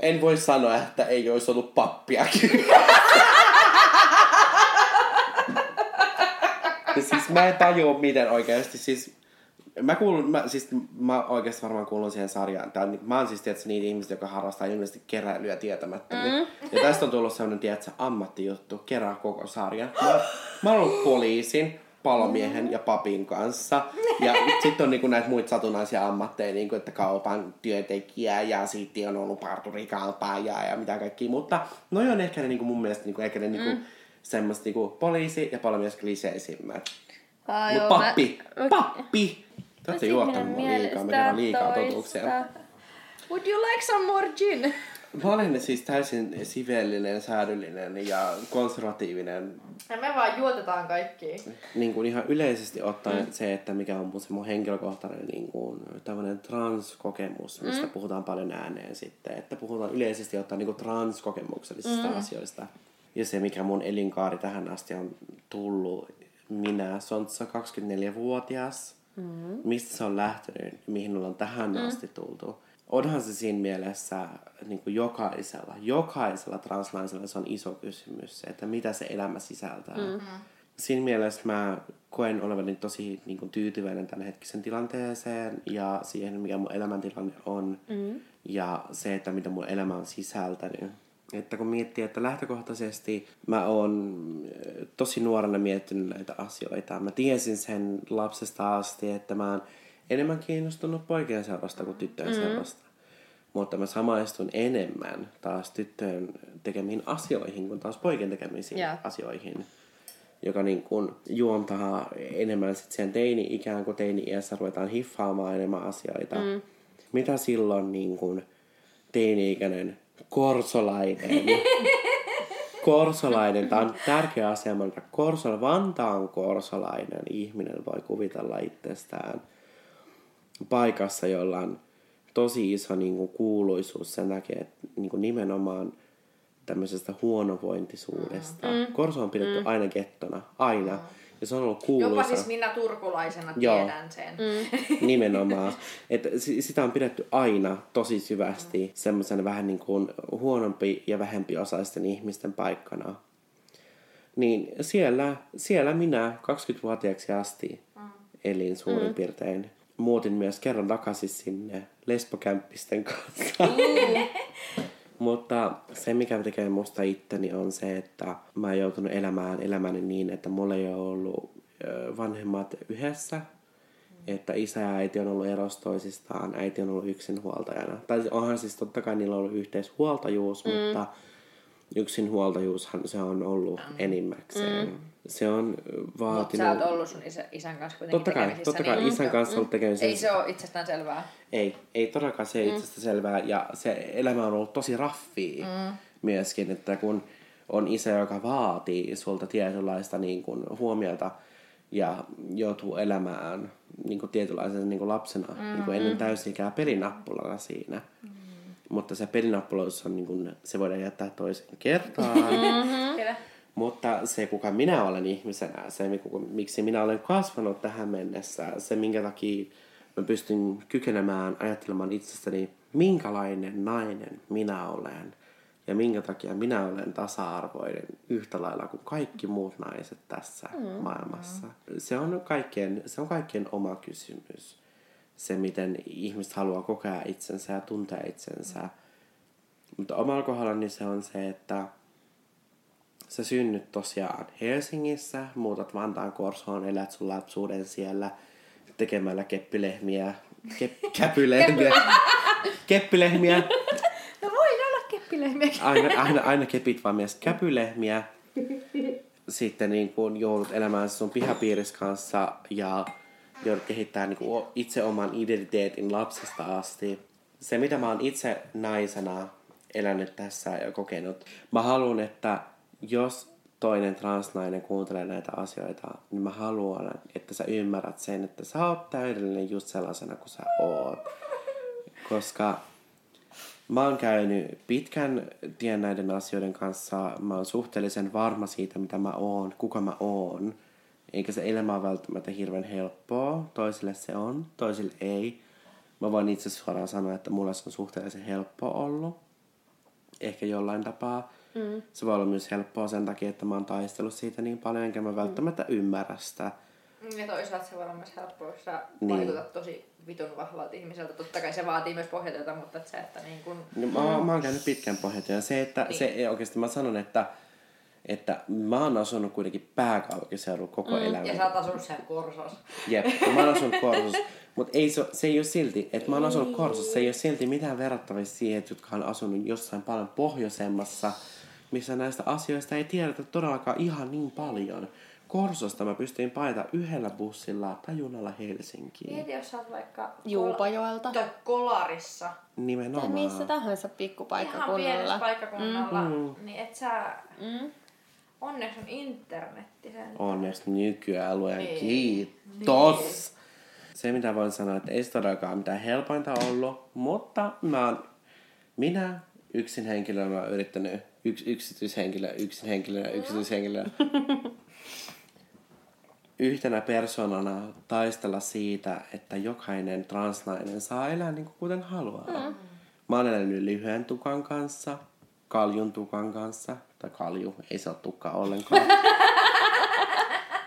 en voi sanoa, että ei olisi ollut pappia ja siis mä en tajua miten oikeasti, siis Mä kuulun, mä, siis mä oikeasti varmaan kuulun siihen sarjaan. Tää, niin, mä oon siis tietysti niitä ihmisiä, jotka harrastaa ilmeisesti keräilyä tietämättä. Mm. Ja tästä on tullut sellainen, tiedätkö, ammattijuttu, kerää koko sarjan. Mä, mä oon ollut poliisin, palomiehen ja papin kanssa. Ja sitten on niinku näitä muita satunnaisia ammatteja, niinku, että kaupan työntekijä ja sitten on ollut parturikampaaja ja mitä kaikki. Mutta no on ehkä ne niinku mun mielestä niinku, ehkä ne niinku, Mm. semmoista niinku, poliisi ja palomies kliseisimmät. Aa, Mut joo, pappi, mä- pappi! Te olette Ihminen juottanut mua liikaa, mä kerron liikaa totuuksia. Would you like some more gin? Mä olen siis täysin siveellinen, säädyllinen ja konservatiivinen. Ja me vaan juotetaan kaikki. Niin kuin ihan yleisesti ottaen mm. se, että mikä on mun, se mun henkilökohtainen niin kuin, tämmöinen transkokemus, mistä mm. puhutaan paljon ääneen sitten. Että puhutaan yleisesti ottaen niin kuin transkokemuksellisista mm. asioista. Ja se, mikä mun elinkaari tähän asti on tullut, minä, Sontsa, 24-vuotias, mm. mistä se on lähtenyt, mihin ollaan tähän mm. asti tultu. Onhan se siinä mielessä niin kuin jokaisella, jokaisella transnaisella se on iso kysymys, että mitä se elämä sisältää. Mm. Siinä mielessä mä koen olevani tosi niin kuin, tyytyväinen tämän hetkisen tilanteeseen ja siihen, mikä mun elämäntilanne on. Mm. Ja se, että mitä mun elämä on sisältänyt. Että kun miettii, että lähtökohtaisesti mä oon äh, tosi nuorena miettinyt näitä asioita. Mä tiesin sen lapsesta asti, että mä oon enemmän kiinnostunut poikien seurasta kuin tyttöjen mm. seurasta. Mutta mä samaistun enemmän taas tyttöjen tekemiin asioihin kuin taas poikien tekemisiin Joo. asioihin. Joka niin kuin juontaa enemmän sit siihen teini-ikään kuin teini-iässä ruvetaan hiffaamaan enemmän asioita. Mm. Mitä silloin niin kuin teini-ikäinen korsolainen korsolainen, tämä on tärkeä asia, mutta korsol, Vantaan korsolainen ihminen voi kuvitella itsestään paikassa, jolla on tosi iso niin kuin, kuuluisuus sen takia, että niin kuin, nimenomaan tämmöisestä huonovointisuudesta. Mm. Korso on pidetty mm. aina kettona, aina. Mm. Ja se on ollut kuuluisa. Jopa siis minä turkulaisena Joo. tiedän sen. Mm. Nimenomaan. Että si- sitä on pidetty aina tosi syvästi semmoisen vähän niin kuin huonompi ja vähempi osaisten ihmisten paikkana. Niin siellä, siellä minä 20-vuotiaaksi asti elin suurin piirtein. Muutin myös kerran takaisin sinne lesbokämppisten kanssa. Mutta se, mikä tekee musta itteni, on se, että mä oon joutunut elämään elämäni niin, että mulla ei ole ollut vanhemmat yhdessä. Että isä ja äiti on ollut erossa toisistaan, äiti on ollut yksinhuoltajana. Tai onhan siis totta kai niillä on ollut yhteishuoltajuus, mm. mutta yksinhuoltajuushan se on ollut mm. enimmäkseen. Mm. Se on Mutta vaatinut... sä oot ollut sun isä, isän kanssa kuitenkin Totta kai, totta kai niin, isän kanssa ollut tekemisissä. Ei se ole itsestään selvää. Ei, ei todellakaan se mm. itsestä selvää. Ja se elämä on ollut tosi raffia mm. myöskin, että kun on isä, joka vaatii sulta tietynlaista niin kuin, huomiota ja joutuu elämään niin kuin, tietynlaisena niin kuin lapsena mm-hmm. niin kuin ennen täysikää pelinappulalla siinä. Mm. Mutta se pelinappulaus on, niin kuin, se voidaan jättää toisen kertaan. Kyllä. Mutta se, kuka minä olen ihmisenä, se, miksi minä olen kasvanut tähän mennessä, se, minkä takia mä pystyn kykenemään ajattelemaan itsestäni, minkälainen nainen minä olen ja minkä takia minä olen tasa-arvoinen yhtä lailla kuin kaikki muut naiset tässä mm. maailmassa. Se on, kaikkien, se on kaikkien oma kysymys. Se, miten ihmiset haluaa kokea itsensä ja tuntea itsensä. Mm. Mutta omalla kohdallani se on se, että sä synnyt tosiaan Helsingissä, muutat Vantaan Korsoon, elät sun lapsuuden siellä tekemällä keppilehmiä, kep, käpylehmiä, keppilehmiä, No voin olla keppilehmiä. aina, aina, aina kepit vaan myös käpylehmiä. Sitten niin kun joudut elämään sun pihapiirissä kanssa ja joudut kehittämään niin kun itse oman identiteetin lapsesta asti. Se, mitä mä oon itse naisena elänyt tässä ja kokenut, mä haluan, että jos toinen transnainen kuuntelee näitä asioita, niin mä haluan, että sä ymmärrät sen, että sä oot täydellinen just sellaisena kuin sä oot. Koska Mä oon käynyt pitkän tien näiden asioiden kanssa. Mä oon suhteellisen varma siitä, mitä mä oon, kuka mä oon. Eikä se elämä ole välttämättä hirveän helppoa. Toisille se on, toisille ei. Mä voin itse suoraan sanoa, että mulle se on suhteellisen helppo ollut. Ehkä jollain tapaa. Mm. Se voi olla myös helppoa sen takia, että mä oon taistellut siitä niin paljon, enkä mä välttämättä ymmärrä sitä. Ja toisaalta se voi olla myös helppoa, jos sä Niin. tosi vitun vahvalta ihmiseltä. Totta kai se vaatii myös pohjatyötä, mutta et se, että niin kun... No, mä, mä oon käynyt pitkän pohjatyön. Se, että Niin. se ei oikeasti, mä sanon, että, että mä oon asunut kuitenkin pääkaupunkiseudulla koko mm. elämäni. Ja sä oot asunut siellä Korsossa. Jep, mä oon asunut Korsossa. Mutta ei se, se ei ole silti, että mä oon asunut Korsossa, se ei ole silti mitään verrattavissa siihen, että jotka on asunut jossain paljon pohjoisemmassa, missä näistä asioista ei tiedetä todellakaan ihan niin paljon. Korsosta mä pystyin paita yhdellä bussilla tai junalla Helsinkiin. Mieti, jos sä oot vaikka... Juupajoelta. Tai Kolarissa. Tai Nimenomaan. missä tahansa Ihan pienessä pikkupaikkakunnalla. paikkakunnalla. Mm. Niin et sä... Mm. Onneksi on internetti sen. Onneksi nykyään luojan Niin. kiitos. Niin. Se mitä voin sanoa, että ei se todellakaan mitään helpointa ollut, mutta mä oon, minä yksin henkilönä oon yrittänyt, yks, yksityishenkilö, yksin henkilönä, yksityishenkilönä, yhtenä persoonana taistella siitä, että jokainen transnainen saa elää niin kuin kuten haluaa. Mm. Mä oon elänyt lyhyen tukan kanssa, kaljun tukan kanssa, tai kalju, ei se ole tukka ollenkaan.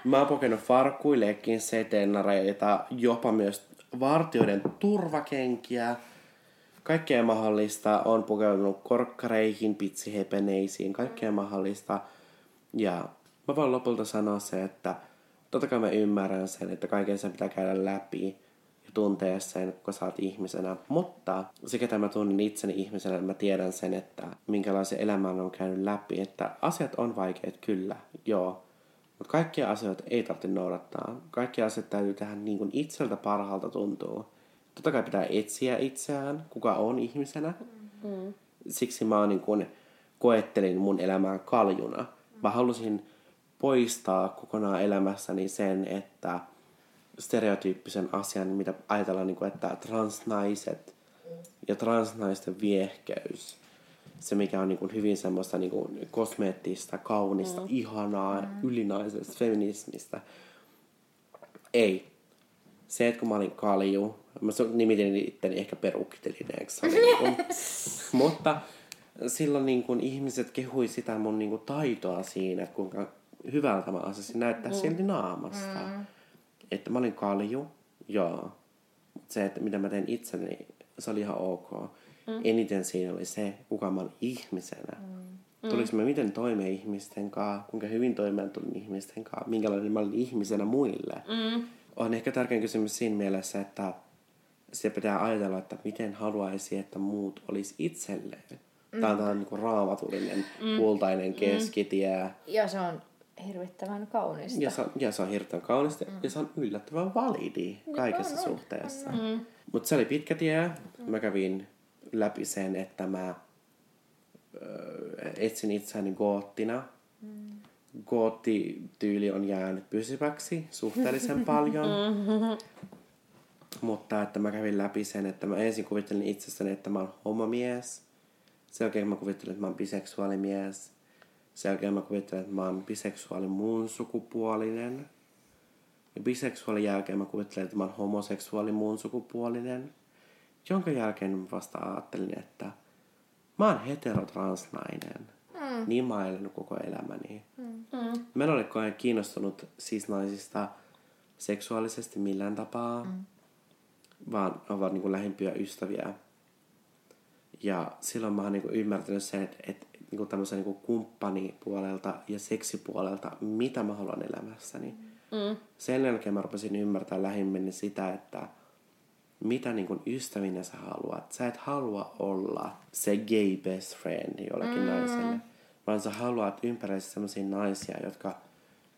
Mä oon kokenut farkkuillekin seteennareita, jopa myös vartioiden turvakenkiä. Kaikkea mahdollista. On pukeutunut korkkareihin, pitsihepeneisiin, kaikkea mahdollista. Ja mä voin lopulta sanoa se, että totta kai mä ymmärrän sen, että kaiken sen pitää käydä läpi ja tuntea sen, kun sä oot ihmisenä. Mutta se, ketä mä tunnen itseni ihmisenä, niin mä tiedän sen, että minkälaisen elämän on käynyt läpi. Että asiat on vaikeat, kyllä, joo. Mutta kaikkia asioita ei tarvitse noudattaa. Kaikki asiat täytyy tehdä niin kuin itseltä parhaalta tuntuu. Totta kai pitää etsiä itseään, kuka on ihmisenä. Mm. Siksi mä niin kuin koettelin mun elämää kaljuna. Mä halusin poistaa kokonaan elämässäni sen, että stereotyyppisen asian, mitä ajatellaan, niin kuin, että transnaiset ja transnaisten viehkeys, se mikä on niin kuin hyvin semmoista niin kuin kosmeettista, kaunista, mm. ihanaa, mm. ylinaisesta, feminismistä. Ei. Se, että kun mä olin kalju, mä nimitin itteni ehkä perukkitelineeksi. Niin mutta silloin niin kuin ihmiset kehui sitä mun niin kuin taitoa siinä, että kuinka hyvältä mä osasin näyttää mm. silti naamasta. Mm. Että mä olin kalju, joo. Se, että mitä mä teen itseni, se oli ihan ok. Mm. Eniten siinä oli se, kuka mä olen ihmisenä. Mm. Tuliko mä miten toimeen ihmisten kanssa, kuinka hyvin toimeen tulin ihmisten kanssa, minkälainen mä olin ihmisenä muille. Mm. On ehkä tärkein kysymys siinä mielessä, että se pitää ajatella, että miten haluaisi, että muut olisi itselleen. Mm. Tämä on tällainen niin raamatullinen, mm. kultainen keskitie. Mm. Ja se on hirvittävän kaunista. Ja se on, ja se on hirvittävän kaunista mm. ja se on yllättävän validi kaikessa on, suhteessa. Mm. Mutta se oli pitkä tie. Mm. Mä kävin läpi sen, että mä etsin itseäni goottina. Mm. Gootti-tyyli on jäänyt pysyväksi suhteellisen paljon. Mutta että mä kävin läpi sen, että mä ensin kuvittelin itsestäni, että mä oon homomies. Sen jälkeen mä kuvittelin, että mä oon biseksuaalimies. Sen jälkeen mä kuvittelin, että mä oon biseksuaali muun sukupuolinen. Ja biseksuaalin jälkeen mä kuvittelin, että mä oon homoseksuaali muun sukupuolinen. Jonka jälkeen mä vasta ajattelin, että mä oon heterotransnainen. Mm. Niin mä oon koko elämäni. Mm. Mä en ole kiinnostunut siis naisista seksuaalisesti millään tapaa. Mm. Vaan ovat niin kuin lähimpiä ystäviä. Ja silloin mä oon niin kuin ymmärtänyt sen, että, että niin kuin tämmöisen niin kuin kumppanipuolelta ja seksipuolelta, mitä mä haluan elämässäni. Mm. Sen jälkeen mä rupesin ymmärtää lähimmin sitä, että mitä niin kuin ystävinä sä haluat. Sä et halua olla se gay best friend jollekin mm. naiselle, vaan sä haluat ympäröisi sellaisia naisia, jotka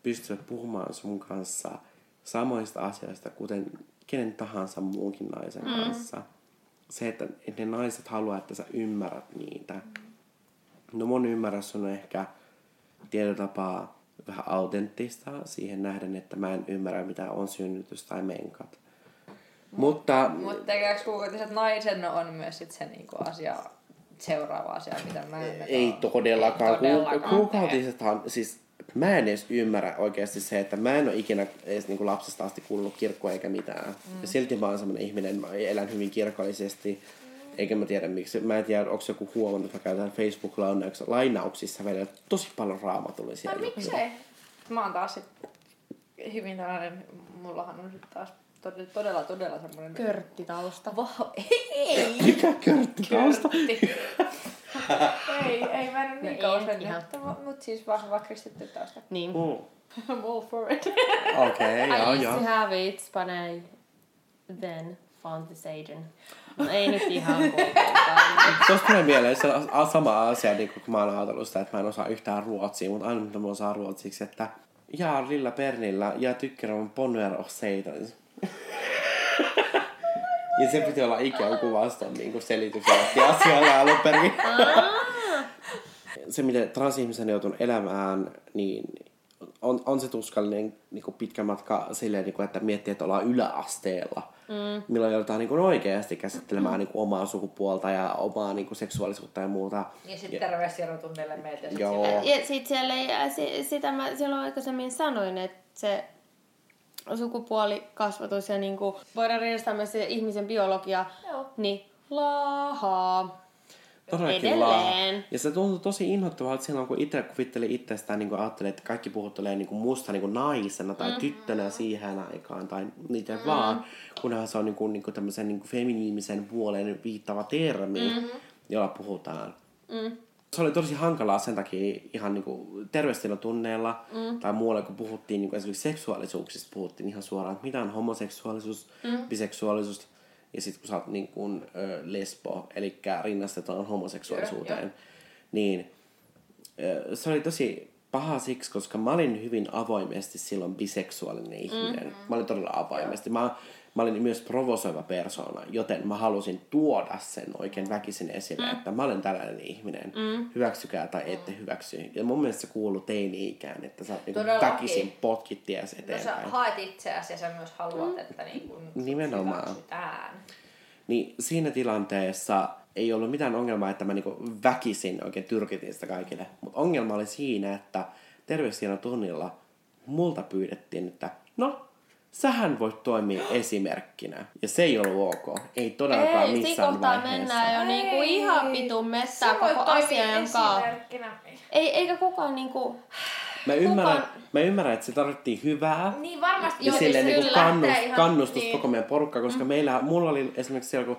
pystyvät puhumaan sun kanssa samoista asioista, kuten kenen tahansa muunkin naisen mm. kanssa. Se, että, ne naiset haluaa, että sä ymmärrät niitä. No mun ymmärrys on ehkä tietyllä tapaa vähän autenttista siihen nähden, että mä en ymmärrä mitä on synnytys tai menkat. Mutta... Mutta kuukautiset naisen on myös sit se niinku asia, seuraava asia, mitä mä en... Ei todellakaan. Ei todellakaan. Kuukautisethan, siis mä en edes ymmärrä oikeasti se, että mä en ole ikinä edes niin kuin lapsesta asti kuullut kirkkoa eikä mitään. Mm. Ja silti mä oon semmoinen ihminen, mä elän hyvin kirkollisesti. Eikä mä tiedä miksi. Mä en tiedä, onko joku huomannut, että mä käytän Facebook-lainauksissa vielä tosi paljon raamatullisia no, miksei? Mä oon taas sit hyvin tällainen, mullahan on nyt taas todella, todella, todella semmoinen... Körttitausta. Wow, ei! Mikä körttitausta? Körtti. Ei, ei mä en ole niin no kauan mutta siis vahva kristitty tausta. Niin. Mm. I'm all for it. Okei, okay, joo, joo. I used to have it, but I then found the Satan. No ei nyt ihan. Tuosta tulee mieleen se sama asia, niin kun mä oon ajatellut sitä, että mä en osaa yhtään ruotsia, mutta aina mitä mä osaan ruotsiksi, että ja lilla pernilla ja tykkär on ponner of Satan. ja se piti olla ikään kuin vastaan niin kuin selitys asialle alun perin. se, miten transihmisen joutunut elämään, niin on, on se tuskallinen niin kuin pitkä matka silleen, niin kuin, että miettii, että ollaan yläasteella. Mm. Milloin joudutaan niin kuin oikeasti käsittelemään mm. niin kuin omaa sukupuolta ja omaa niin kuin seksuaalisuutta ja muuta. Ja sitten terveysjärjestelmälle meitä. Joo. Ja sitten siellä, ja sitä mä silloin aikaisemmin sanoin, että se sukupuolikasvatus ja niin kuin, voidaan rinnastaa myös se ihmisen biologia, Joo. niin lahaa. Todellakin Edelleen. Ja se tuntuu tosi inhottavalta silloin, kun itse kuvitteli itsestään, niin kuin ajattelee, että kaikki puhuttelee niin kuin musta niin kuin naisena tai mm-hmm. tyttönä siihen aikaan tai niitä mm-hmm. vaan, kunhan se on niin kuin, niin kuin tämmöisen niin kuin feminiimisen puolen viittava termi, mm-hmm. jolla puhutaan. Mm. Se oli tosi hankalaa sen takia ihan niin kuin terveystilatunneella mm. tai muualla, kun puhuttiin niin kuin esimerkiksi seksuaalisuuksista, puhuttiin ihan suoraan, että mitä on homoseksuaalisuus, mm. biseksuaalisuus, ja sitten kun sä oot niin kuin, ö, lesbo, eli rinnastetaan homoseksuaalisuuteen, yeah, niin ö, se oli tosi paha siksi, koska mä olin hyvin avoimesti silloin biseksuaalinen ihminen. Mm-hmm. Mä olin todella avoimesti. Mä, mä olin myös provosoiva persona, joten mä halusin tuoda sen oikein väkisin esille, mm. että mä olen tällainen ihminen. Mm. Hyväksykää tai ette hyväksy. Ja mun mielestä se kuuluu teini-ikään, että sä niinku väkisin potkit ties eteenpäin. No sä haet itseäsi ja sä myös haluat, mm. että niin kun Nimenomaan. hyväksytään. Niin siinä tilanteessa ei ollut mitään ongelmaa, että mä niinku väkisin oikein tyrkitin sitä kaikille. Mutta ongelma oli siinä, että tunnilla multa pyydettiin, että no, sähän voit toimia esimerkkinä. Ja se ei ollut ok. Ei todellakaan ei, missään vaiheessa. mennään jo niinku ihan vitun messään koko asian kanssa. Ei, eikä kukaan niinku... mä ymmärrän, mä ymmärrän, että se tarvittiin hyvää. Niin varmasti. Ja silleen niin kyllä kannust, ihan- kannustus niin. koko meidän porukka, koska mm. meillä, mulla oli esimerkiksi siellä, kun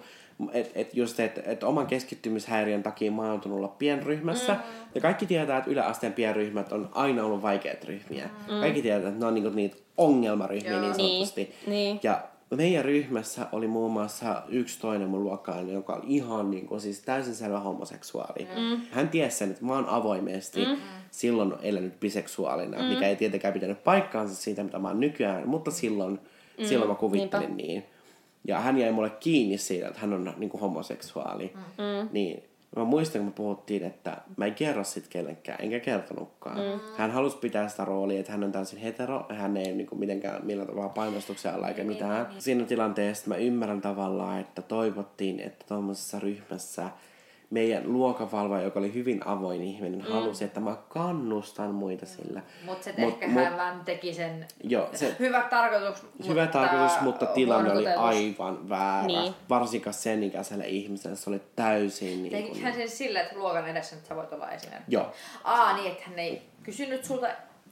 et, et just että et oman keskittymishäiriön takia mä oon olla pienryhmässä. Mm. Ja kaikki tietää, että yläasteen pienryhmät on aina ollut vaikeat ryhmiä. Mm. Kaikki tietää, että ne on niinku niitä ongelmaryhmiä Joo. niin sanotusti. Niin, niin. Ja meidän ryhmässä oli muun muassa yksi toinen mun luokkainen, joka oli ihan niin kuin, siis täysin selvä homoseksuaali. Mm. Hän tiesi sen, että mä oon avoimesti mm. silloin elänyt biseksuaalina, mm. mikä ei tietenkään pitänyt paikkaansa siitä, mitä mä oon nykyään, mutta silloin, mm. silloin mä kuvittelin Niinpä. niin. Ja hän jäi mulle kiinni siitä, että hän on niin kuin homoseksuaali. Mm. Niin mä muistan, kun me puhuttiin, että mä en kerro sit kellekään, enkä kertonutkaan. Mm. Hän halusi pitää sitä roolia, että hän on täysin hetero, hän ei niin kuin mitenkään millään tavalla painostuksen alla eikä mitään. Siinä tilanteessa mä ymmärrän tavallaan, että toivottiin, että tuommoisessa ryhmässä meidän luokavalvoja, joka oli hyvin avoin ihminen, mm. halusi, että mä kannustan muita sillä. Mutta se Mut- ehkä mut- hän vaan teki sen Joo, se, hyvä tarkoitus, Hyvä mutta tarkoitus, mutta tilanne oli aivan väärä. Niin. Varsinkaan sen ikäiselle ihmiselle se oli täysin niin Tekikö hän sen sillä, että luokan edessä nyt sä voit olla esimerkiksi? Joo. Aa, niin, että hän ei kysynyt sulta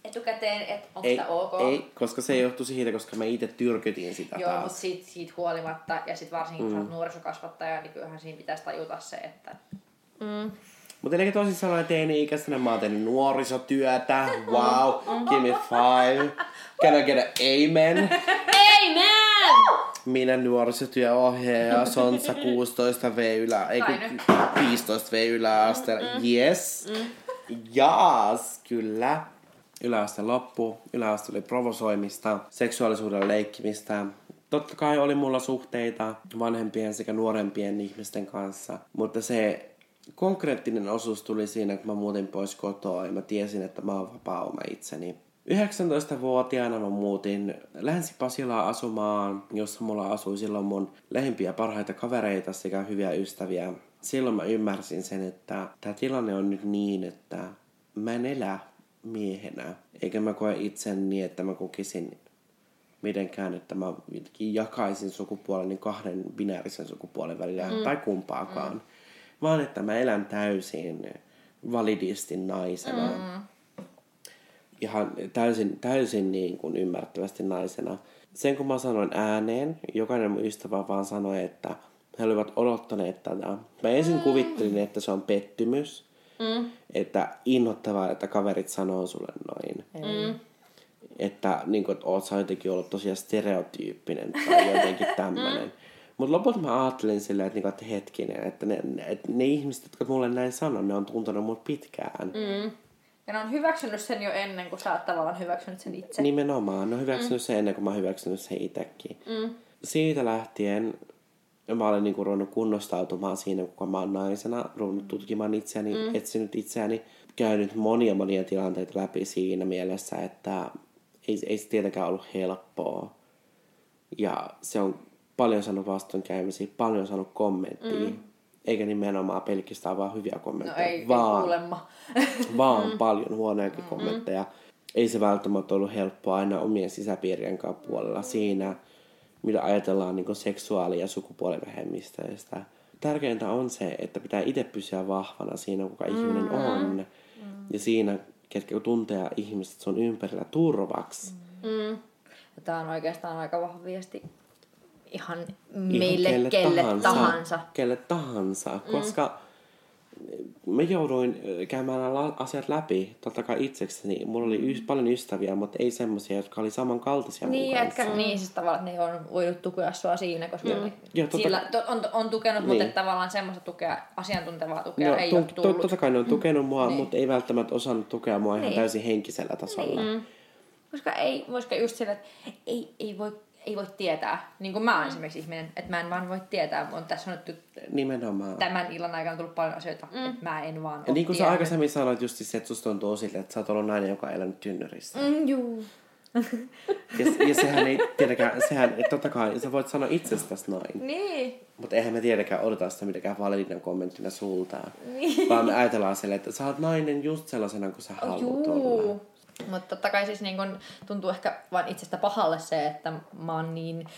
etukäteen, että onko sitä ok. ei, koska se johtui siitä, koska me itse tyrkytin sitä Joo, taas. mutta siitä, siitä huolimatta, ja sitten varsinkin kun mm. oot nuorisokasvattaja, niin kyllähän siinä pitäisi tajuta se, että Mutta eli toisin sanoen teini-ikäisenä mä oon tehnyt nuorisotyötä. Wow, give me five. Can I get an amen? Amen! Minä nuorisotyöohjaaja, Sonsa 16 V ylä, ei kun Tai nyt. 15 V yläasteella. Yes. Jaas, kyllä. Yläaste loppu. Yläaste oli provosoimista, seksuaalisuuden leikkimistä. Totta kai oli mulla suhteita vanhempien sekä nuorempien ihmisten kanssa, mutta se konkreettinen osuus tuli siinä, kun mä muutin pois kotoa ja mä tiesin, että mä oon vapaa oma itseni. 19-vuotiaana mä muutin Länsi-Pasilaan asumaan, jossa mulla asui silloin mun lähimpiä parhaita kavereita sekä hyviä ystäviä. Silloin mä ymmärsin sen, että tämä tilanne on nyt niin, että mä en elä miehenä, eikä mä koe itseni niin, että mä kokisin mitenkään, että mä jotenkin jakaisin sukupuoleni kahden binäärisen sukupuolen välillä mm. tai kumpaakaan. Mm. Vaan että mä elän täysin validisti naisena. Mm. Ihan täysin, täysin niin kuin ymmärrettävästi naisena. Sen kun mä sanoin ääneen, jokainen mun ystävä vaan sanoi, että he olivat odottaneet tätä. Mä ensin mm. kuvittelin, että se on pettymys. Mm. Että inhottavaa, että kaverit sanoo sulle noin Mm. että, niin kuin, että oot sä jotenkin ollut tosiaan stereotyyppinen tai jotenkin tämmöinen. Mutta lopulta mä ajattelin silleen, että, niinku, että hetkinen, että ne, ne, että ne ihmiset, jotka mulle näin sanoo, ne on tuntenut mut pitkään. Mm. ja ne on hyväksynyt sen jo ennen kuin sä oot tavallaan hyväksynyt sen itse. Nimenomaan, ne on hyväksynyt mm. sen ennen kuin mä oon hyväksynyt sen itsekin. Mm. Siitä lähtien mä olen niinku ruvennut kunnostautumaan siinä, kun mä oon naisena, ruvennut tutkimaan itseäni, mm. etsinyt itseäni, käynyt monia monia tilanteita läpi siinä mielessä, että ei, ei se tietenkään ollut helppoa. Ja se on paljon saanut vastoinkäymisiä, paljon saanut kommenttia. Mm. Eikä nimenomaan pelkästään vaan hyviä no kommentteja, ei, ei vaan, kuulemma. vaan mm. paljon huonojakin mm. kommentteja. Ei se välttämättä ollut helppoa aina omien sisäpiirien kanssa puolella siinä, mitä ajatellaan niin seksuaali- ja sukupuolivähemmistöistä. Tärkeintä on se, että pitää itse pysyä vahvana siinä, kuka mm. ihminen on. Mm. Ja siinä, ketkä tuntee ihmiset sun ympärillä turvaksi. Mm. Tää on oikeastaan aika vahva viesti ihan Ihan meille kelle, kelle tahansa. tahansa. Kelle tahansa, mm. koska mä jouduin käymään asiat läpi, totta kai itsekseni. Mulla oli y- paljon ystäviä, mutta ei semmoisia, jotka oli samankaltaisia Niin, mun etkä, kanssa. niin siis tavallaan, ne on voinut tukea sua siinä, koska mm. Joo, totta- sillä to, on, on tukenut, Niin. mutta tavallaan semmoista tukea, asiantuntevaa tukea No, ei to, ole to, tullut. totta kai ne on tukenut mua, Niin. mutta ei välttämättä osannut tukea mua ihan Niin. täysin henkisellä tasolla. Niin. Koska ei, koska just sillä, että ei, ei, voi, ei voi tietää, niin kuin mä oon esimerkiksi ihminen, että mä en vaan voi tietää, on tässä on nyt Nimenomaan. tämän illan aikana tullut paljon asioita, mm. että mä en vaan Ja niin kuin sä tiennyt. aikaisemmin sanoit just se, että susta tuntuu sille, että sä oot ollut nainen, joka on elänyt tynnyrissä. Mm, juu. Ja, ja sehän ei tietenkään, sehän, että totta kai sä voit sanoa itsestäsi noin. Niin. Mutta eihän me tietenkään odota sitä mitenkään validina kommenttina sulta. Niin. Vaan me ajatellaan sille, että sä oot nainen just sellaisena kuin sä haluat olla. Mutta totta kai siis niin kun tuntuu ehkä vain itsestä pahalle se, että mä oon niin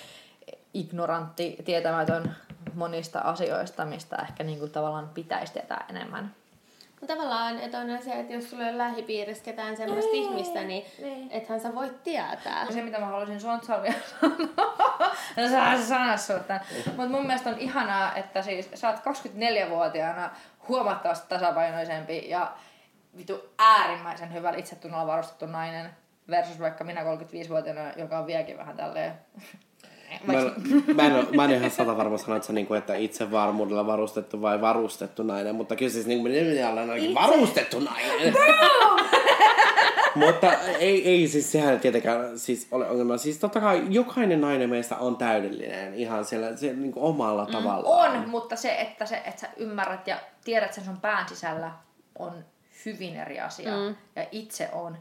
ignorantti, tietämätön monista asioista, mistä ehkä niin kuin tavallaan pitäisi tietää enemmän. Tavallaan, että on se, että jos sulla on lähipiirissä ketään semmoista Niin, ihmistä, niin, niin. ethän sä voit tietää. Ja se, mitä mä haluaisin Sontsalle vielä sanoa, no sä sanoa sut tän. Mut mun mielestä on ihanaa, että siis sä oot 24-vuotiaana huomattavasti tasapainoisempi ja vitu äärimmäisen hyvällä itsetunnolla varustettu nainen versus vaikka minä 35-vuotiaana, joka on vieläkin vähän tälleen... Mä en, mä, en, mä en ihan sata varma sanoa, että se niinku, että itse varmuudella varustettu vai varustettu nainen, mutta kyllä siis niinku, minä olen ainakin varustettu nainen. mutta ei, ei siis sehän tietenkään siis ole ongelma. Siis totta kai jokainen nainen meistä on täydellinen ihan siellä, siellä niinku omalla mm, tavallaan. On, mutta se että, se, että sä ymmärrät ja tiedät sen sun pään sisällä, on hyvin eri asia. Mm. Ja itse on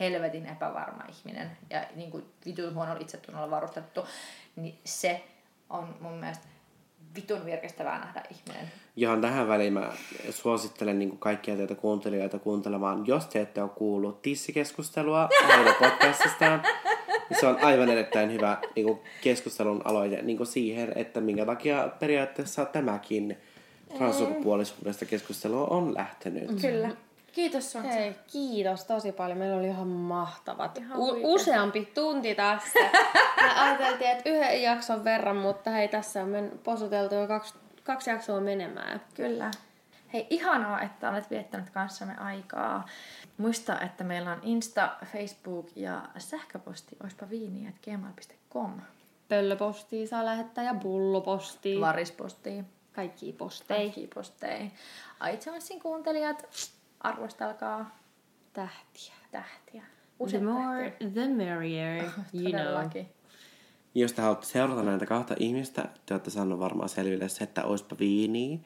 helvetin epävarma ihminen ja niin kuin vitun huonolla itsetunnolla varustettu, niin se on mun mielestä vitun virkistävää nähdä ihminen. Johon tähän väliin mä suosittelen niin kaikkia teitä kuuntelijoita kuuntelemaan, jos te ette ole kuullut tissikeskustelua heidän podcastistaan. niin Se on aivan erittäin hyvä niin kuin keskustelun aloite niin kuin siihen, että minkä takia periaatteessa tämäkin transsukupuolisuudesta keskustelua on lähtenyt. Kyllä. Kiitos sun. Hei, kiitos tosi paljon. Meillä oli ihan mahtavat. Ihan U- useampi tunti tässä. Me ajateltiin, että yhden jakson verran, mutta hei, tässä on men- posuteltu jo kaksi, kaksi jaksoa menemään. Kyllä. Hei, ihanaa, että olet viettänyt kanssamme aikaa. Muista, että meillä on Insta, Facebook ja sähköposti oispa viini, gmail.com. Pöllöpostia saa lähettää ja pullopostia. Varisposti. Kaikki postei. Kaikki postei. iTunesin kuuntelijat, arvostelkaa Tähtiä. tähtiä. The Usein more, the merrier, you know. Jos te haluatte seurata näitä kahta ihmistä, te olette saanut varmaan selville se, että oispa viiniä.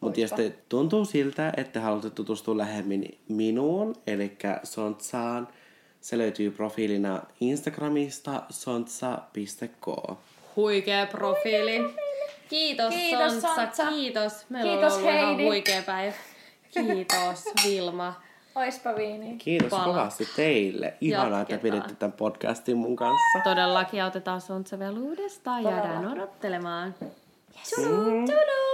Mutta jos te tuntuu siltä, että haluatte tutustua lähemmin minuun, eli Sontsaan, se löytyy profiilina Instagramista sontsa.k. Huikea profiili. Kiitos, Kiitos, Sontsa. Sontsa. Kiitos. Meillä Kiitos, on ollut ihan Heidi. huikea päivä. Kiitos, Vilma. Oispa viini. Kiitos Pala. kovasti teille. Ihanaa, että piditte tämän podcastin mun kanssa. Todellakin otetaan Sontsa vielä uudestaan. Jäädään odottelemaan. Tudu, tudu.